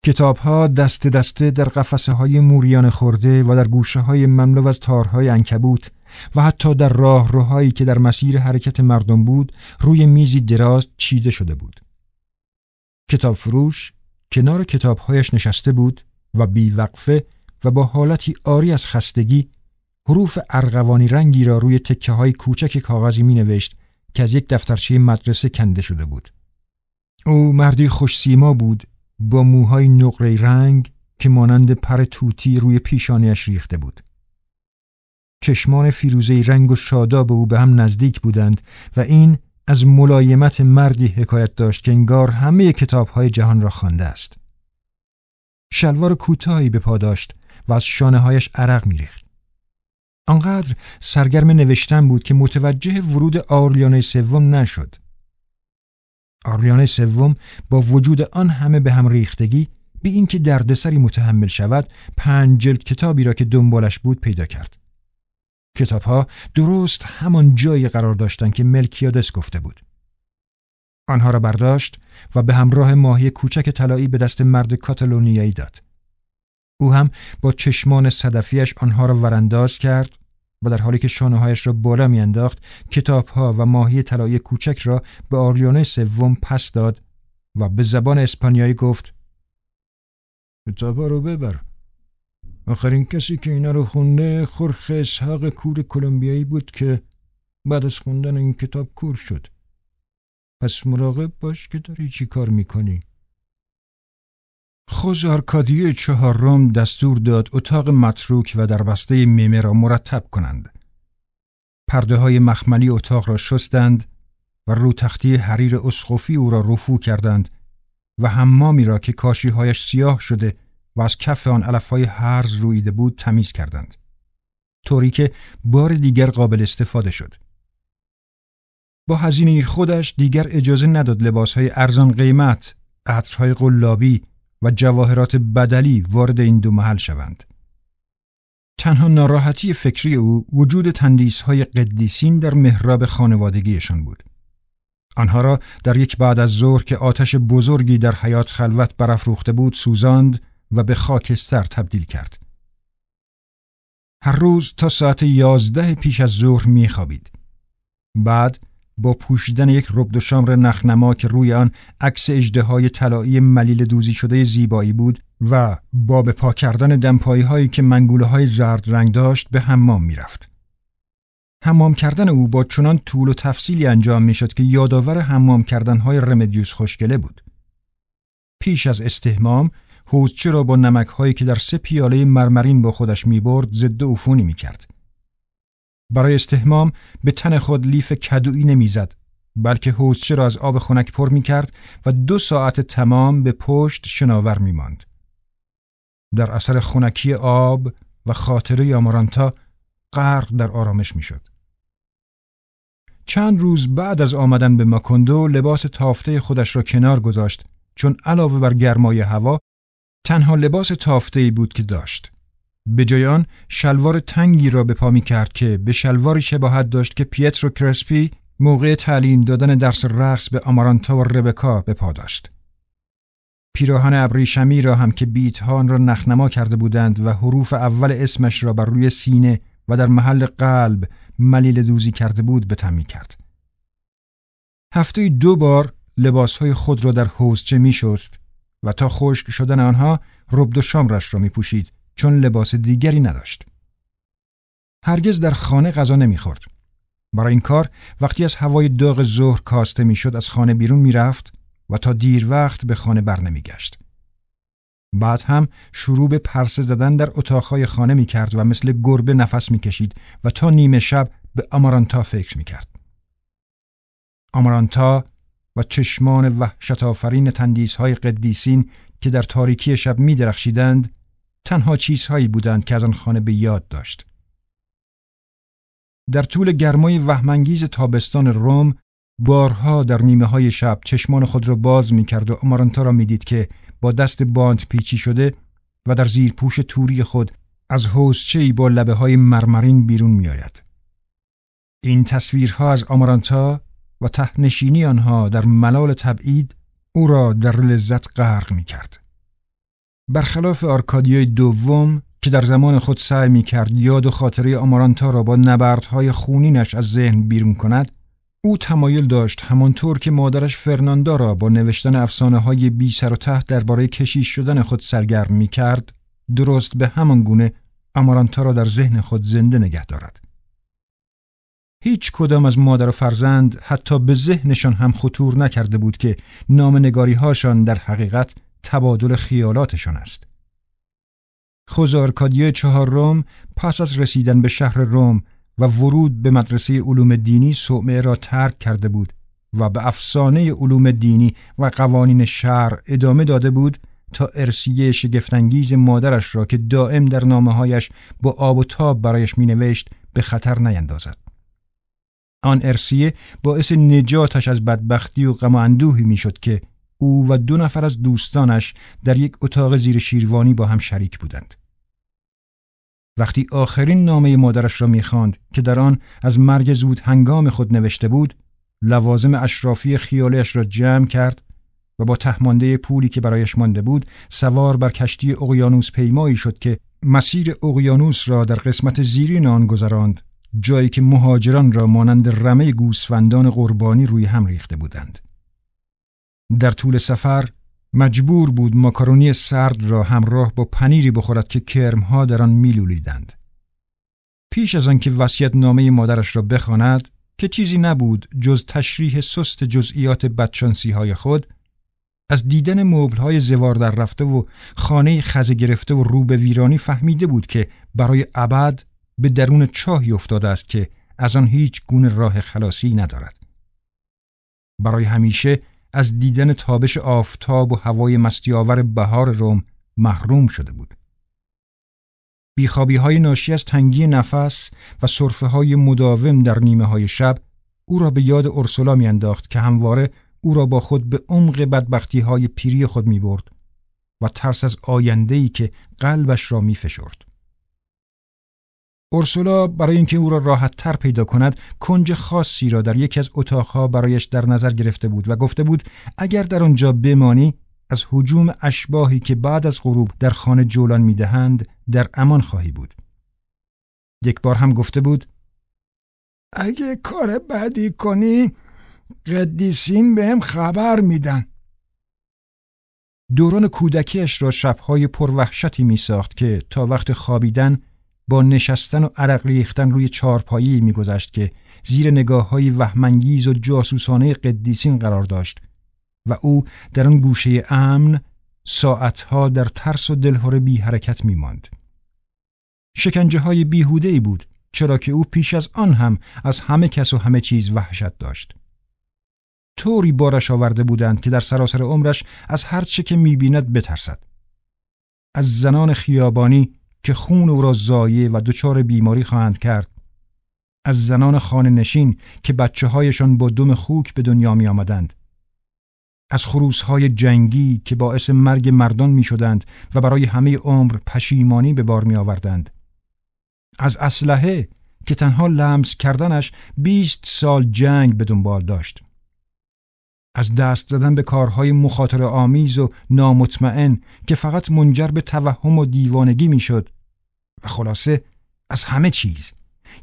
کتابها دست دسته در قفسه های موریان خورده و در گوشه های مملو از تارهای انکبوت و حتی در راهروهایی که در مسیر حرکت مردم بود روی میزی دراز چیده شده بود. کتاب فروش کنار کتابهایش نشسته بود و بیوقفه و با حالتی آری از خستگی حروف ارغوانی رنگی را روی تکه های کوچک کاغذی می نوشت که از یک دفترچه مدرسه کنده شده بود. او مردی خوش سیما بود با موهای نقره رنگ که مانند پر توتی روی پیشانیش ریخته بود. چشمان فیروزه رنگ و شاداب او به هم نزدیک بودند و این از ملایمت مردی حکایت داشت که انگار همه کتاب های جهان را خوانده است. شلوار کوتاهی به پا داشت و از شانه هایش عرق میریخت. آنقدر سرگرم نوشتن بود که متوجه ورود آرلیانه سوم نشد. آرلیانه سوم با وجود آن همه به هم ریختگی بی اینکه دردسری متحمل شود پنج جلد کتابی را که دنبالش بود پیدا کرد. کتابها درست همان جایی قرار داشتند که ملکیادس گفته بود. آنها را برداشت و به همراه ماهی کوچک طلایی به دست مرد کاتالونیایی داد. او هم با چشمان صدفیش آنها را ورانداز کرد و در حالی که شانههایش را بالا میانداخت کتابها و ماهی طلایی کوچک را به آریانه سوم پس داد و به زبان اسپانیایی گفت کتابها رو ببر. آخرین کسی که اینا رو خونده خرخ اسحاق کور کلمبیایی بود که بعد از خوندن این کتاب کور شد. پس مراقب باش که داری چی کار می‌کنی. خوز آرکادیو چهارم دستور داد اتاق متروک و در بسته میمه را مرتب کنند. پرده های مخملی اتاق را شستند و رو تختی حریر اسقفی او را رفو کردند و حمامی را که کاشیهایش سیاه شده و از کف آن علف های هرز رویده بود تمیز کردند. طوری که بار دیگر قابل استفاده شد. با هزینه خودش دیگر اجازه نداد لباس های ارزان قیمت، عطرهای قلابی و جواهرات بدلی وارد این دو محل شوند. تنها ناراحتی فکری او وجود تندیس های قدیسین در محراب خانوادگیشان بود. آنها را در یک بعد از ظهر که آتش بزرگی در حیات خلوت برافروخته بود سوزاند و به خاکستر تبدیل کرد. هر روز تا ساعت یازده پیش از ظهر می خوابید. بعد با پوشیدن یک ربد و شامر نخنما که روی آن عکس های طلایی ملیل دوزی شده زیبایی بود و با به پا کردن دمپایی هایی که منگوله های زرد رنگ داشت به حمام می رفت. حمام کردن او با چنان طول و تفصیلی انجام می شد که یادآور حمام کردن های رمدیوس خوشگله بود. پیش از استهمام حوزچه را با نمک هایی که در سه پیاله مرمرین با خودش می برد ضد عفونی می کرد. برای استهمام به تن خود لیف کدویی نمی‌زد بلکه حوزچه را از آب خنک پر می کرد و دو ساعت تمام به پشت شناور می ماند. در اثر خونکی آب و خاطره آمارانتا غرق در آرامش می شد. چند روز بعد از آمدن به ماکندو لباس تافته خودش را کنار گذاشت چون علاوه بر گرمای هوا تنها لباس تافته بود که داشت. به جای آن شلوار تنگی را به پا می کرد که به شلواری شباهت داشت که پیترو کرسپی موقع تعلیم دادن درس رقص به آمارانتا و ربکا به پا داشت. پیراهن ابریشمی را هم که بیتهان را نخنما کرده بودند و حروف اول اسمش را بر روی سینه و در محل قلب ملیل دوزی کرده بود به تمی کرد. هفته دو بار لباسهای خود را در حوزچه می شست و تا خشک شدن آنها ربد و شامرش را می پوشید چون لباس دیگری نداشت. هرگز در خانه غذا نمی‌خورد. برای این کار وقتی از هوای داغ ظهر کاسته می‌شد از خانه بیرون می‌رفت و تا دیر وقت به خانه برنمیگشت. بعد هم شروع به پرسه زدن در اتاقهای خانه می کرد و مثل گربه نفس می کشید و تا نیمه شب به آمارانتا فکر می کرد. آمارانتا و چشمان وحشت آفرین تندیس های قدیسین که در تاریکی شب می درخشیدند تنها چیزهایی بودند که از آن خانه به یاد داشت. در طول گرمای وهمانگیز تابستان روم بارها در نیمه های شب چشمان خود را باز می کرد و امارانتا را می دید که با دست باند پیچی شده و در زیر پوش توری خود از حوزچهی با لبه های مرمرین بیرون می آید. این تصویرها از آمارانتا و تهنشینی آنها در ملال تبعید او را در لذت غرق می کرد. برخلاف آرکادیای دوم که در زمان خود سعی می کرد یاد و خاطره آمارانتا را با نبردهای خونینش از ذهن بیرون کند او تمایل داشت همانطور که مادرش فرناندا را با نوشتن افسانه های بی سر و ته درباره کشیش شدن خود سرگرم می کرد درست به همان گونه آمارانتا را در ذهن خود زنده نگه دارد. هیچ کدام از مادر و فرزند حتی به ذهنشان هم خطور نکرده بود که نام نگاری هاشان در حقیقت تبادل خیالاتشان است. خوزارکادیه چهارم پس از رسیدن به شهر روم و ورود به مدرسه علوم دینی صومعه را ترک کرده بود و به افسانه علوم دینی و قوانین شهر ادامه داده بود تا ارسیه شگفتانگیز مادرش را که دائم در نامه هایش با آب و تاب برایش می نوشت به خطر نیندازد. آن ارسیه باعث نجاتش از بدبختی و غم و اندوهی که او و دو نفر از دوستانش در یک اتاق زیر شیروانی با هم شریک بودند. وقتی آخرین نامه مادرش را می‌خواند که در آن از مرگ زود هنگام خود نوشته بود، لوازم اشرافی خیالش را جمع کرد و با تهمانده پولی که برایش مانده بود سوار بر کشتی اقیانوس پیمایی شد که مسیر اقیانوس را در قسمت زیرین آن گذراند جایی که مهاجران را مانند رمه گوسفندان قربانی روی هم ریخته بودند در طول سفر مجبور بود ماکارونی سرد را همراه با پنیری بخورد که کرمها در آن میلولیدند. پیش از آنکه وصیت نامه مادرش را بخواند که چیزی نبود جز تشریح سست جزئیات بدشانسی های خود از دیدن مبل های زوار در رفته و خانه خزه گرفته و رو به ویرانی فهمیده بود که برای ابد به درون چاهی افتاده است که از آن هیچ گونه راه خلاصی ندارد. برای همیشه از دیدن تابش آفتاب و هوای مستیاور بهار روم محروم شده بود. بیخوابی های ناشی از تنگی نفس و صرفه های مداوم در نیمه های شب او را به یاد ارسولا میانداخت که همواره او را با خود به عمق بدبختی های پیری خود می برد و ترس از آینده‌ای که قلبش را می فشرد. اورسولا برای اینکه او را راحت تر پیدا کند کنج خاصی را در یکی از اتاقها برایش در نظر گرفته بود و گفته بود اگر در آنجا بمانی از حجوم اشباهی که بعد از غروب در خانه جولان می‌دهند در امان خواهی بود. یک بار هم گفته بود اگه کار بدی کنی قدیسین بهم خبر میدن. دوران کودکیش را شبهای پروحشتی می ساخت که تا وقت خوابیدن با نشستن و عرق ریختن روی چارپایی میگذشت که زیر نگاه های وهمانگیز و جاسوسانه قدیسین قرار داشت و او در آن گوشه امن ساعتها در ترس و دلهور بی حرکت می ماند. شکنجه های بیهوده ای بود چرا که او پیش از آن هم از همه کس و همه چیز وحشت داشت. طوری بارش آورده بودند که در سراسر عمرش از هر چه که می‌بیند بترسد. از زنان خیابانی که خون او را زایه و دچار بیماری خواهند کرد از زنان خانه نشین که بچه هایشان با دم خوک به دنیا می آمدند. از خروس های جنگی که باعث مرگ مردان می شدند و برای همه عمر پشیمانی به بار می آوردند. از اسلحه که تنها لمس کردنش بیست سال جنگ به دنبال داشت. از دست زدن به کارهای مخاطر آمیز و نامطمئن که فقط منجر به توهم و دیوانگی می‌شد و خلاصه از همه چیز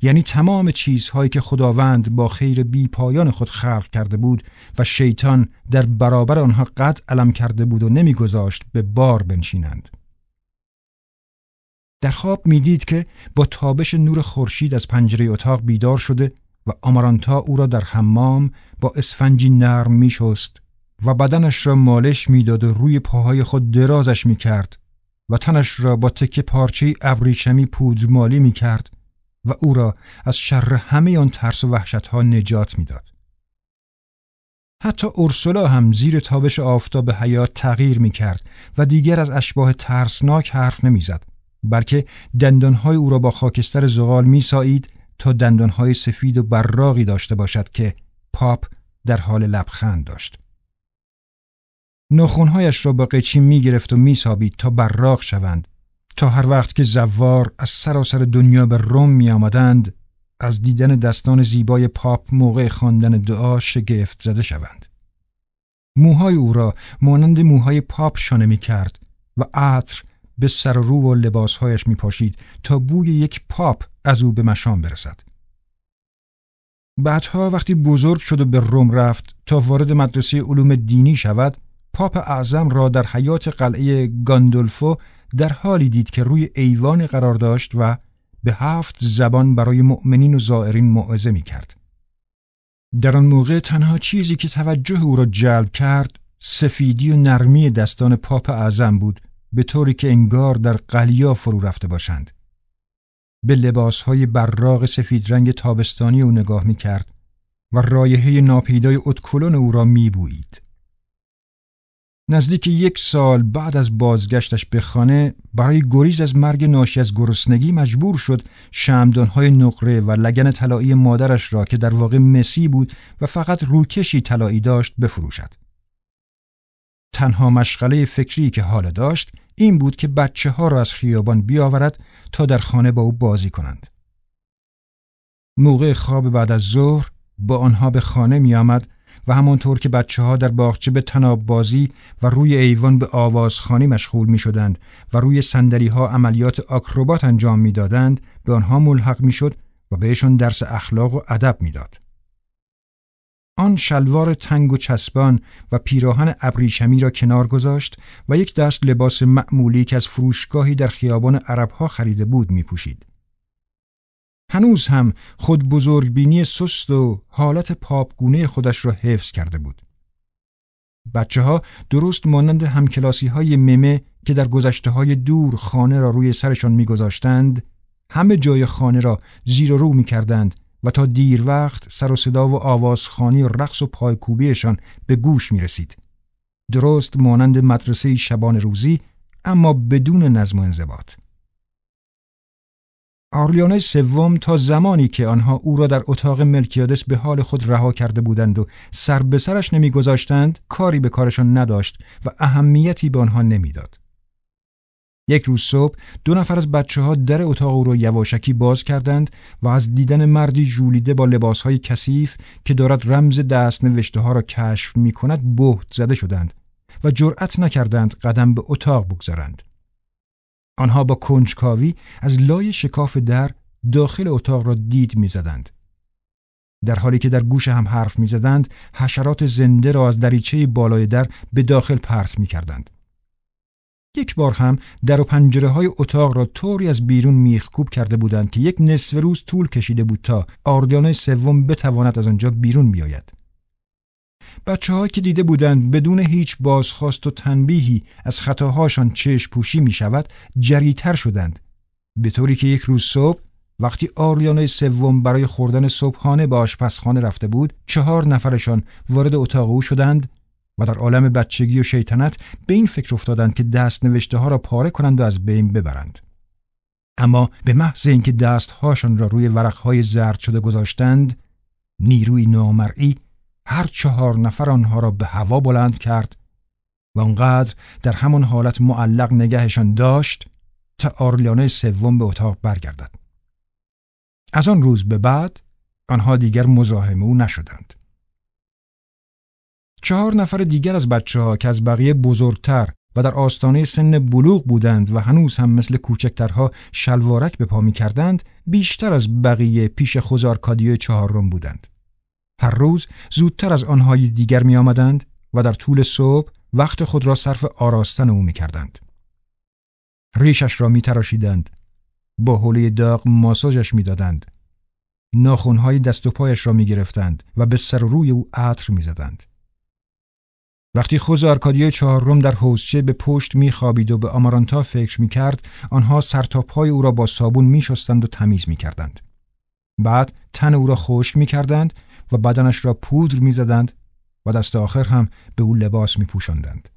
یعنی تمام چیزهایی که خداوند با خیر بی پایان خود خلق کرده بود و شیطان در برابر آنها قد علم کرده بود و نمیگذاشت به بار بنشینند. در خواب می‌دید که با تابش نور خورشید از پنجره اتاق بیدار شده و آمارانتا او را در حمام با اسفنجی نرم میشست و بدنش را مالش می‌داد و روی پاهای خود درازش می‌کرد و تنش را با تکه پارچه ابریشمی پودرمالی می کرد و او را از شر همه آن ترس و وحشت ها نجات می‌داد. حتی اورسولا هم زیر تابش آفتاب حیات تغییر می کرد و دیگر از اشباه ترسناک حرف نمی‌زد بلکه دندانهای او را با خاکستر زغال می سایید تا دندانهای سفید و براقی داشته باشد که پاپ در حال لبخند داشت. نخونهایش را با قیچی می گرفت و می سابید تا براق شوند تا هر وقت که زوار از سراسر دنیا به روم می آمدند از دیدن دستان زیبای پاپ موقع خواندن دعا شگفت زده شوند. موهای او را مانند موهای پاپ شانه می کرد و عطر به سر و رو و لباسهایش می پاشید تا بوی یک پاپ از او به مشام برسد. بعدها وقتی بزرگ شد و به روم رفت تا وارد مدرسه علوم دینی شود پاپ اعظم را در حیات قلعه گاندولفو در حالی دید که روی ایوان قرار داشت و به هفت زبان برای مؤمنین و زائرین موعظه می کرد. در آن موقع تنها چیزی که توجه او را جلب کرد سفیدی و نرمی دستان پاپ اعظم بود به طوری که انگار در قلیا فرو رفته باشند. به لباسهای براغ سفید رنگ تابستانی او نگاه می کرد و رایحه ناپیدای اتکلون او را می بوید. نزدیک یک سال بعد از بازگشتش به خانه برای گریز از مرگ ناشی از گرسنگی مجبور شد شمدانهای نقره و لگن طلایی مادرش را که در واقع مسی بود و فقط روکشی طلایی داشت بفروشد. تنها مشغله فکری که حال داشت این بود که بچه ها را از خیابان بیاورد تا در خانه با او بازی کنند. موقع خواب بعد از ظهر با آنها به خانه می آمد و همانطور که بچه ها در باغچه به تناب بازی و روی ایوان به آوازخانی مشغول می شدند و روی سندلی ها عملیات آکروبات انجام می دادند به آنها ملحق می شد و بهشان درس اخلاق و ادب می‌داد. آن شلوار تنگ و چسبان و پیراهن ابریشمی را کنار گذاشت و یک دست لباس معمولی که از فروشگاهی در خیابان عربها خریده بود می پوشید. هنوز هم خود بزرگبینی سست و حالت پاپگونه خودش را حفظ کرده بود. بچه ها درست مانند همکلاسی های ممه که در گذشته های دور خانه را روی سرشان میگذاشتند همه جای خانه را زیر و رو می کردند و تا دیر وقت سر و صدا و آوازخانی و رقص و پایکوبیشان به گوش می رسید. درست مانند مدرسه شبان روزی اما بدون نظم و انضباط. آرلیانه سوم تا زمانی که آنها او را در اتاق ملکیادس به حال خود رها کرده بودند و سر به سرش نمیگذاشتند کاری به کارشان نداشت و اهمیتی به آنها نمی‌داد. یک روز صبح دو نفر از بچه ها در اتاق او را یواشکی باز کردند و از دیدن مردی جولیده با لباس های کثیف که دارد رمز دست نوشته ها را کشف می کند بهت زده شدند و جرأت نکردند قدم به اتاق بگذارند. آنها با کنجکاوی از لای شکاف در داخل اتاق را دید می‌زدند. در حالی که در گوش هم حرف می‌زدند حشرات زنده را از دریچه بالای در به داخل پرت می کردند. یک بار هم در و پنجره های اتاق را طوری از بیرون میخکوب کرده بودند که یک نصف روز طول کشیده بود تا آردیانه سوم بتواند از آنجا بیرون بیاید. بچه که دیده بودند بدون هیچ بازخواست و تنبیهی از خطاهاشان چشم پوشی می شود جریتر شدند. به طوری که یک روز صبح وقتی آریانه سوم برای خوردن صبحانه به آشپزخانه رفته بود چهار نفرشان وارد اتاق او شدند و در عالم بچگی و شیطنت به این فکر افتادند که دست نوشته ها را پاره کنند و از بین ببرند. اما به محض اینکه دستهاشان را روی ورقهای زرد شده گذاشتند نیروی نامرئی هر چهار نفر آنها را به هوا بلند کرد و آنقدر در همان حالت معلق نگهشان داشت تا آرلیانه سوم به اتاق برگردد. از آن روز به بعد آنها دیگر مزاحم او نشدند. چهار نفر دیگر از بچه ها که از بقیه بزرگتر و در آستانه سن بلوغ بودند و هنوز هم مثل کوچکترها شلوارک به پا می کردند بیشتر از بقیه پیش خوزارکادیو چهارم بودند. هر روز زودتر از آنهای دیگر می آمدند و در طول صبح وقت خود را صرف آراستن او می کردند. ریشش را می تراشیدند. با حوله داغ ماساژش می دادند. ناخونهای دست و پایش را می گرفتند و به سر و روی او عطر می زدند. وقتی خوز آرکادیای چهارم در حوزچه به پشت می خوابید و به آمارانتا فکر می کرد آنها سرتاپای او را با صابون می شستند و تمیز می کردند. بعد تن او را خشک می کردند و بدنش را پودر می‌زدند و دست آخر هم به او لباس می پوشندند.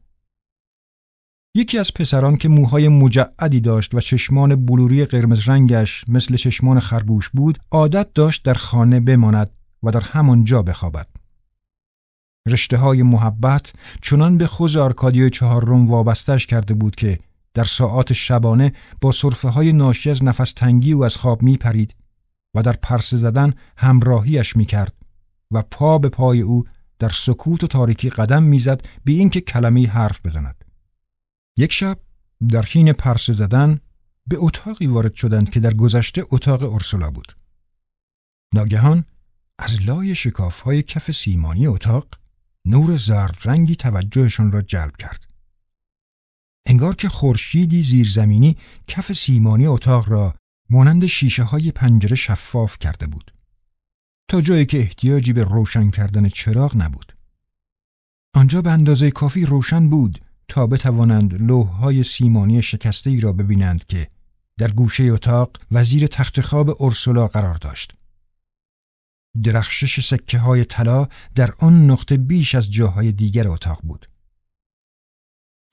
یکی از پسران که موهای مجعدی داشت و چشمان بلوری قرمز رنگش مثل چشمان خرگوش بود عادت داشت در خانه بماند و در همان جا بخوابد. رشته های محبت چنان به خوز آرکادیو چهارم وابستش کرده بود که در ساعات شبانه با صرفه های ناشی از نفس تنگی و از خواب می پرید و در پرسه زدن همراهیش می کرد و پا به پای او در سکوت و تاریکی قدم می‌زد بی اینکه کلمه حرف بزند. یک شب در حین پرسه زدن به اتاقی وارد شدند که در گذشته اتاق ارسولا بود. ناگهان از لای شکاف های کف سیمانی اتاق نور زرد رنگی توجهشان را جلب کرد. انگار که خورشیدی زیرزمینی کف سیمانی اتاق را مانند شیشه های پنجره شفاف کرده بود. تا جایی که احتیاجی به روشن کردن چراغ نبود. آنجا به اندازه کافی روشن بود تا بتوانند لوحهای سیمانی شکسته ای را ببینند که در گوشه اتاق وزیر تخت خواب ارسولا قرار داشت. درخشش سکه های طلا در آن نقطه بیش از جاهای دیگر اتاق بود.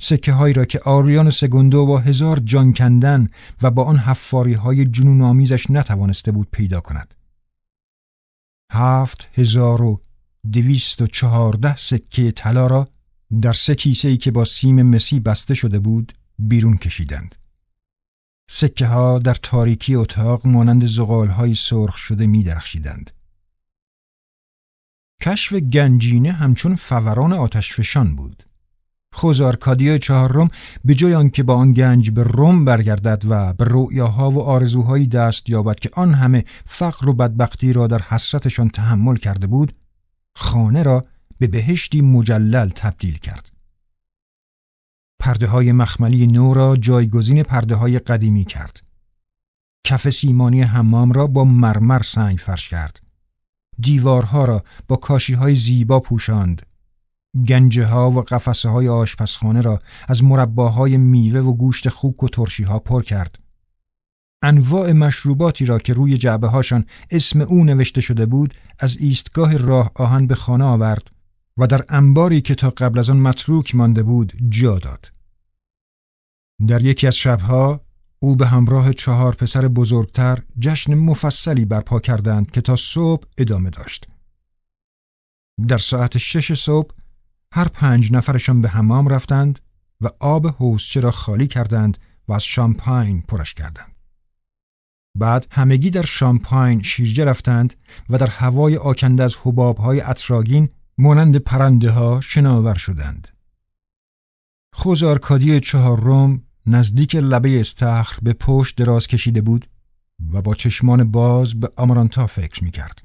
سکه هایی را که آریان سگوندو با هزار جان کندن و با آن حفاری های جنون آمیزش نتوانسته بود پیدا کند. هفت هزار و دویست و چهارده سکه طلا را در سه کیسه ای که با سیم مسی بسته شده بود بیرون کشیدند. سکه ها در تاریکی اتاق مانند زغال های سرخ شده می درخشیدند. کشف گنجینه همچون فوران آتشفشان بود. خوزارکادی چهارم به جای آنکه با آن گنج به روم برگردد و به رؤیاها و آرزوهایی دست یابد که آن همه فقر و بدبختی را در حسرتشان تحمل کرده بود خانه را به بهشتی مجلل تبدیل کرد. پرده های مخملی نو را جایگزین پرده های قدیمی کرد. کف سیمانی حمام را با مرمر سنگ فرش کرد. دیوارها را با کاشی های زیبا پوشاند. گنجه ها و قفسه های آشپزخانه را از مرباهای میوه و گوشت خوک و ترشی ها پر کرد. انواع مشروباتی را که روی جعبه هاشان اسم او نوشته شده بود از ایستگاه راه آهن به خانه آورد و در انباری که تا قبل از آن متروک مانده بود جا داد. در یکی از شبها او به همراه چهار پسر بزرگتر جشن مفصلی برپا کردند که تا صبح ادامه داشت. در ساعت شش صبح هر پنج نفرشان به حمام رفتند و آب حوزچه را خالی کردند و از شامپاین پرش کردند. بعد همگی در شامپاین شیرجه رفتند و در هوای آکنده از حبابهای اطراگین مانند پرنده ها شناور شدند. خوزارکادی چهارم نزدیک لبه استخر به پشت دراز کشیده بود و با چشمان باز به آمارانتا فکر می کرد.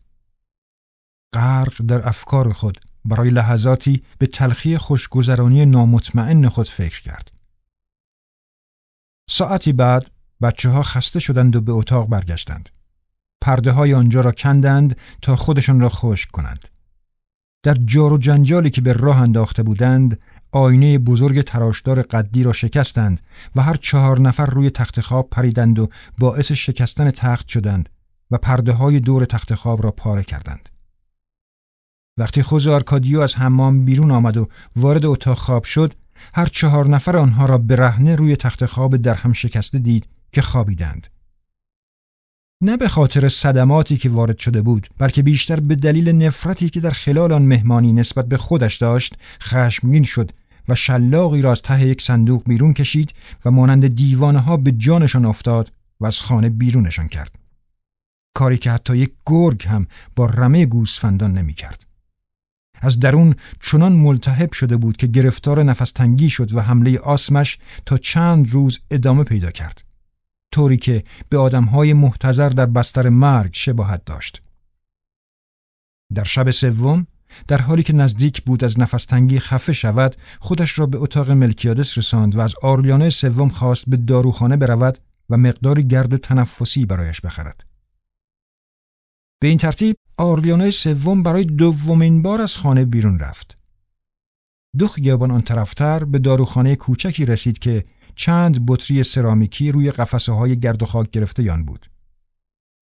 غرق در افکار خود برای لحظاتی به تلخی خوشگذرانی نامطمئن خود فکر کرد. ساعتی بعد بچه ها خسته شدند و به اتاق برگشتند. پرده های آنجا را کندند تا خودشان را خشک کنند. در جار و جنجالی که به راه انداخته بودند آینه بزرگ تراشدار قدی را شکستند و هر چهار نفر روی تخت خواب پریدند و باعث شکستن تخت شدند و پرده های دور تخت خواب را پاره کردند. وقتی خوز آرکادیو از حمام بیرون آمد و وارد اتاق خواب شد، هر چهار نفر آنها را برهنه روی تخت خواب در هم شکسته دید که خوابیدند. نه به خاطر صدماتی که وارد شده بود بلکه بیشتر به دلیل نفرتی که در خلال آن مهمانی نسبت به خودش داشت خشمگین شد و شلاقی را از ته یک صندوق بیرون کشید و مانند دیوانه ها به جانشان افتاد و از خانه بیرونشان کرد کاری که حتی یک گرگ هم با رمه گوسفندان نمی کرد. از درون چنان ملتهب شده بود که گرفتار نفس تنگی شد و حمله آسمش تا چند روز ادامه پیدا کرد. طوری که به آدمهای محتظر در بستر مرگ شباهت داشت. در شب سوم در حالی که نزدیک بود از نفستنگی خفه شود خودش را به اتاق ملکیادس رساند و از آرلیانه سوم خواست به داروخانه برود و مقداری گرد تنفسی برایش بخرد. به این ترتیب آرلیانه سوم برای دومین بار از خانه بیرون رفت. دو خیابان آن طرفتر به داروخانه کوچکی رسید که چند بطری سرامیکی روی قفسه های گرد و خاک گرفته یان بود.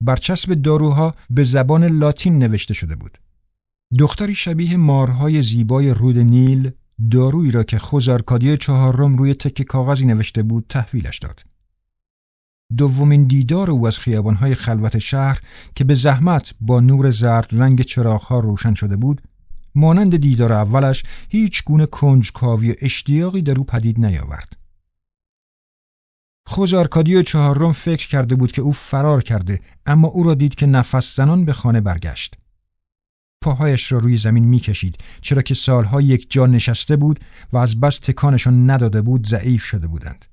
برچسب داروها به زبان لاتین نوشته شده بود. دختری شبیه مارهای زیبای رود نیل دارویی را که خوزارکادی چهارم روی تک کاغذی نوشته بود تحویلش داد. دومین دیدار او از خیابانهای خلوت شهر که به زحمت با نور زرد رنگ چراغها روشن شده بود مانند دیدار اولش هیچ گونه کنجکاوی و اشتیاقی در او پدید نیاورد. خوزارکادی چهارم فکر کرده بود که او فرار کرده اما او را دید که نفس زنان به خانه برگشت. پاهایش را روی زمین می‌کشید چرا که سالها یک جا نشسته بود و از بس تکانشان نداده بود ضعیف شده بودند.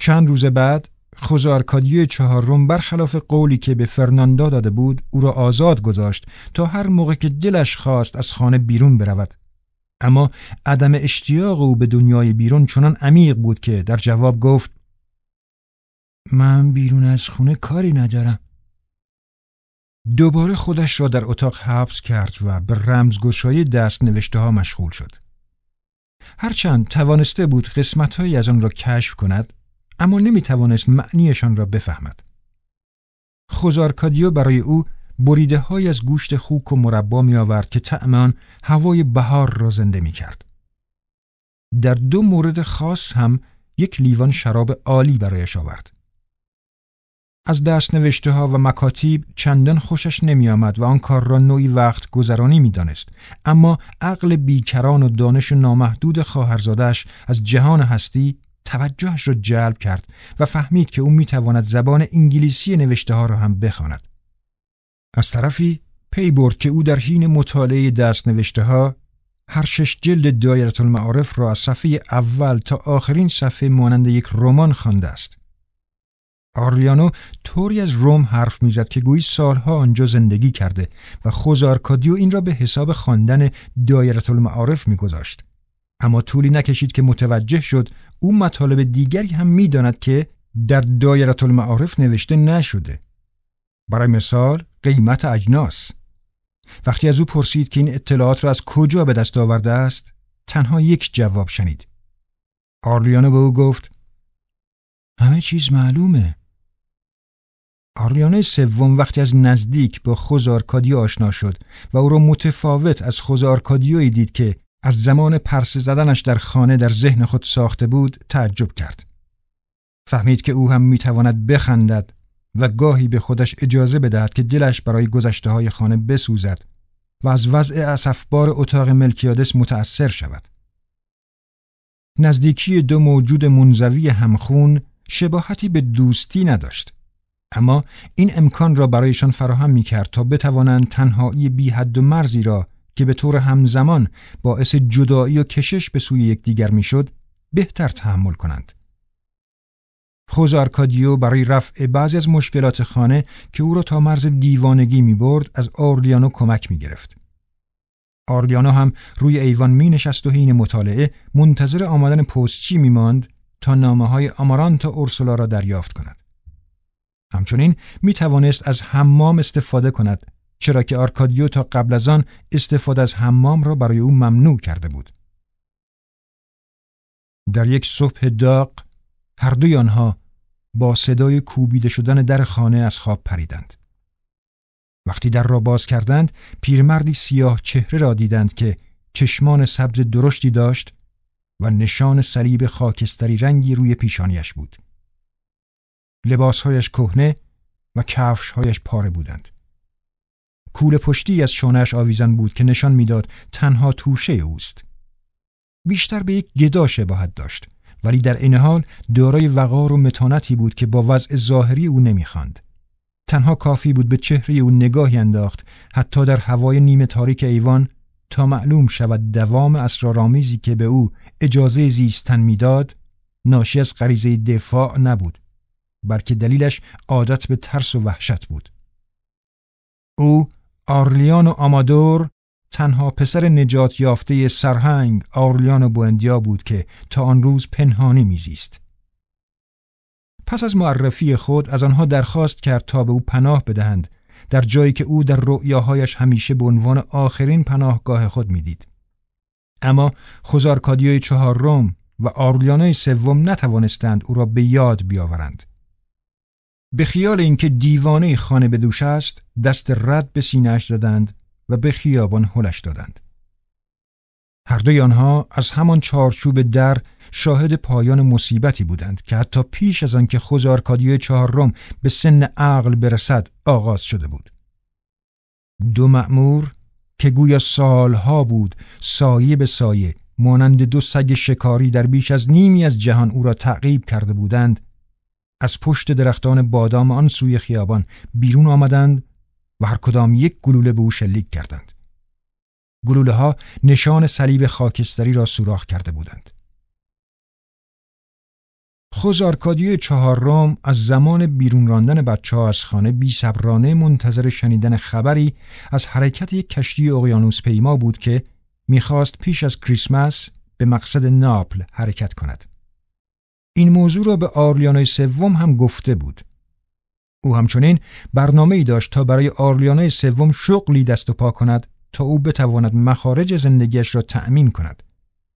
چند روز بعد خوزارکادی چهارم برخلاف قولی که به فرناندا داده بود او را آزاد گذاشت تا هر موقع که دلش خواست از خانه بیرون برود. اما عدم اشتیاق او به دنیای بیرون چنان عمیق بود که در جواب گفت من بیرون از خونه کاری ندارم. دوباره خودش را در اتاق حبس کرد و به رمزگشایی دست نوشته ها مشغول شد. هرچند توانسته بود قسمتهایی از آن را کشف کند اما نمی توانست معنیشان را بفهمد خوزارکادیو برای او بریده های از گوشت خوک و مربا می آورد که طعم هوای بهار را زنده می کرد. در دو مورد خاص هم یک لیوان شراب عالی برایش آورد. از دست نوشته ها و مکاتیب چندان خوشش نمی آمد و آن کار را نوعی وقت گذرانی می دانست. اما عقل بیکران و دانش نامحدود خواهرزادش از جهان هستی توجهش را جلب کرد و فهمید که او می تواند زبان انگلیسی نوشته ها را هم بخواند. از طرفی پی برد که او در حین مطالعه دست نوشته ها هر شش جلد دایره المعارف را از صفحه اول تا آخرین صفحه مانند یک رمان خوانده است. آرلیانو طوری از روم حرف می‌زد که گویی سالها آنجا زندگی کرده و خوزارکادیو این را به حساب خواندن دایره المعارف میگذاشت اما طولی نکشید که متوجه شد او مطالب دیگری هم می‌داند که در دایره المعارف نوشته نشده. برای مثال قیمت اجناس. وقتی از او پرسید که این اطلاعات را از کجا به دست آورده است تنها یک جواب شنید. آرلیانو به او گفت همه چیز معلومه. آریانه سوم وقتی از نزدیک با خوز آرکادیو آشنا شد و او را متفاوت از خوز آرکادیوی دید که از زمان پرسه زدنش در خانه در ذهن خود ساخته بود تعجب کرد. فهمید که او هم می‌تواند بخندد و گاهی به خودش اجازه بدهد که دلش برای گذشته های خانه بسوزد و از وضع اصفبار اتاق ملکیادس متأثر شود. نزدیکی دو موجود منزوی همخون شباهتی به دوستی نداشت. اما این امکان را برایشان فراهم می کرد تا بتوانند تنهایی بی حد و مرزی را که به طور همزمان باعث جدایی و کشش به سوی یکدیگر می‌شد بهتر تحمل کنند. خوز آرکادیو برای رفع بعضی از مشکلات خانه که او را تا مرز دیوانگی می برد از آرلیانو کمک می گرفت. آرلیانو هم روی ایوان می نشست و حین مطالعه منتظر آمدن پستچی می ماند تا نامه های آمارانتا اورسولا را دریافت کند. همچنین می توانست از حمام استفاده کند چرا که آرکادیو تا قبل از آن استفاده از حمام را برای او ممنوع کرده بود. در یک صبح داغ هر دوی آنها با صدای کوبیده شدن در خانه از خواب پریدند. وقتی در را باز کردند پیرمردی سیاه چهره را دیدند که چشمان سبز درشتی داشت و نشان صلیب خاکستری رنگی روی پیشانیش بود. لباسهایش کهنه و کفشهایش پاره بودند. کول پشتی از شانهش آویزان بود که نشان می‌داد تنها توشه اوست. بیشتر به یک گدا شباهت داشت ولی در این حال دارای وقار و متانتی بود که با وضع ظاهری او نمی‌خواند. تنها کافی بود به چهره او نگاهی انداخت حتی در هوای نیمه تاریک ایوان تا معلوم شود دوام اسرارآمیزی که به او اجازه زیستن می‌داد ناشی از غریزه دفاع نبود بلکه دلیلش عادت به ترس و وحشت بود او آرلیان و آمادور تنها پسر نجات یافته سرهنگ آرلیان و بوندیا بود که تا آن روز پنهانی میزیست. پس از معرفی خود از آنها درخواست کرد تا به او پناه بدهند در جایی که او در رؤیاهایش همیشه به عنوان آخرین پناهگاه خود می‌دید. اما خوزارکادیوی چهارم و آرلیانای سوم نتوانستند او را به یاد بیاورند. به خیال اینکه دیوانه خانه به دوش است دست رد به سینهش زدند و به خیابان هلش دادند. هر دوی آنها از همان چارچوب در شاهد پایان مصیبتی بودند که حتی پیش از آنکه چهار چهارم به سن عقل برسد آغاز شده بود. دو مأمور که گویا سالها بود سایه به سایه مانند دو سگ شکاری در بیش از نیمی از جهان او را تعقیب کرده بودند از پشت درختان بادام آن سوی خیابان بیرون آمدند و هر کدام یک گلوله به او شلیک کردند. گلوله ها نشان صلیب خاکستری را سوراخ کرده بودند. خوز آرکادیو چهارم از زمان بیرون راندن بچه ها از خانه بی منتظر شنیدن خبری از حرکت یک کشتی اقیانوس پیما بود که می‌خواست پیش از کریسمس به مقصد ناپل حرکت کند. این موضوع را به آرلیانای سوم هم گفته بود. او همچنین برنامه ای داشت تا برای آرلیانای سوم شغلی دست و پا کند تا او بتواند مخارج زندگیش را تأمین کند.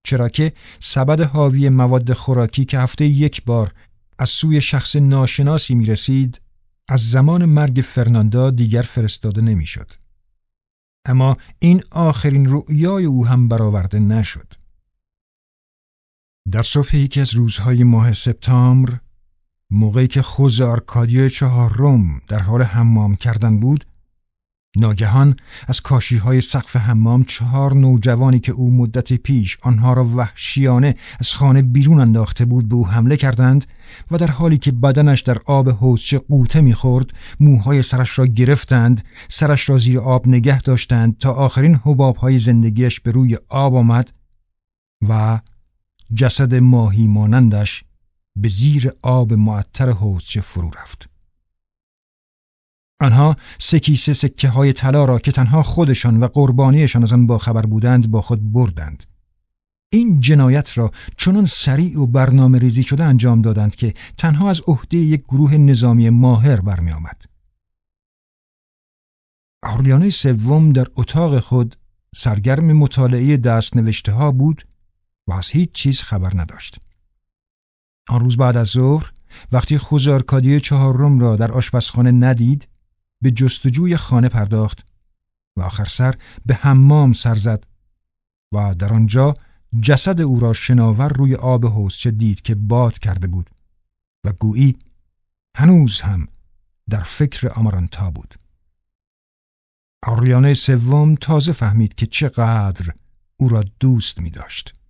چرا که سبد حاوی مواد خوراکی که هفته یک بار از سوی شخص ناشناسی می رسید از زمان مرگ فرناندا دیگر فرستاده نمی‌شد. اما این آخرین رؤیای او هم برآورده نشد. در صبح یکی از روزهای ماه سپتامبر موقعی که خوز آرکادیو چهارم در حال حمام کردن بود ناگهان از کاشی های سقف حمام چهار نوجوانی که او مدت پیش آنها را وحشیانه از خانه بیرون انداخته بود به او حمله کردند و در حالی که بدنش در آب حوزچه قوطه می‌خورد موهای سرش را گرفتند سرش را زیر آب نگه داشتند تا آخرین حباب های زندگیش به روی آب آمد و جسد ماهی مانندش به زیر آب معطر حوزچه فرو رفت. آنها سکیسه سکه های طلا را که تنها خودشان و قربانیشان از آن باخبر بودند با خود بردند. این جنایت را چنان سریع و برنامه ریزی شده انجام دادند که تنها از عهده یک گروه نظامی ماهر برمی آمد. سوم در اتاق خود سرگرم مطالعه دست نوشته ها بود و از هیچ چیز خبر نداشت. آن روز بعد از ظهر وقتی خوزارکادی چهارم را در آشپزخانه ندید به جستجوی خانه پرداخت و آخر سر به حمام سر زد و در آنجا جسد او را شناور روی آب حوزچه دید که باد کرده بود و گویی هنوز هم در فکر آمارانتا بود. آریانه سوم تازه فهمید که چقدر او را دوست می داشت.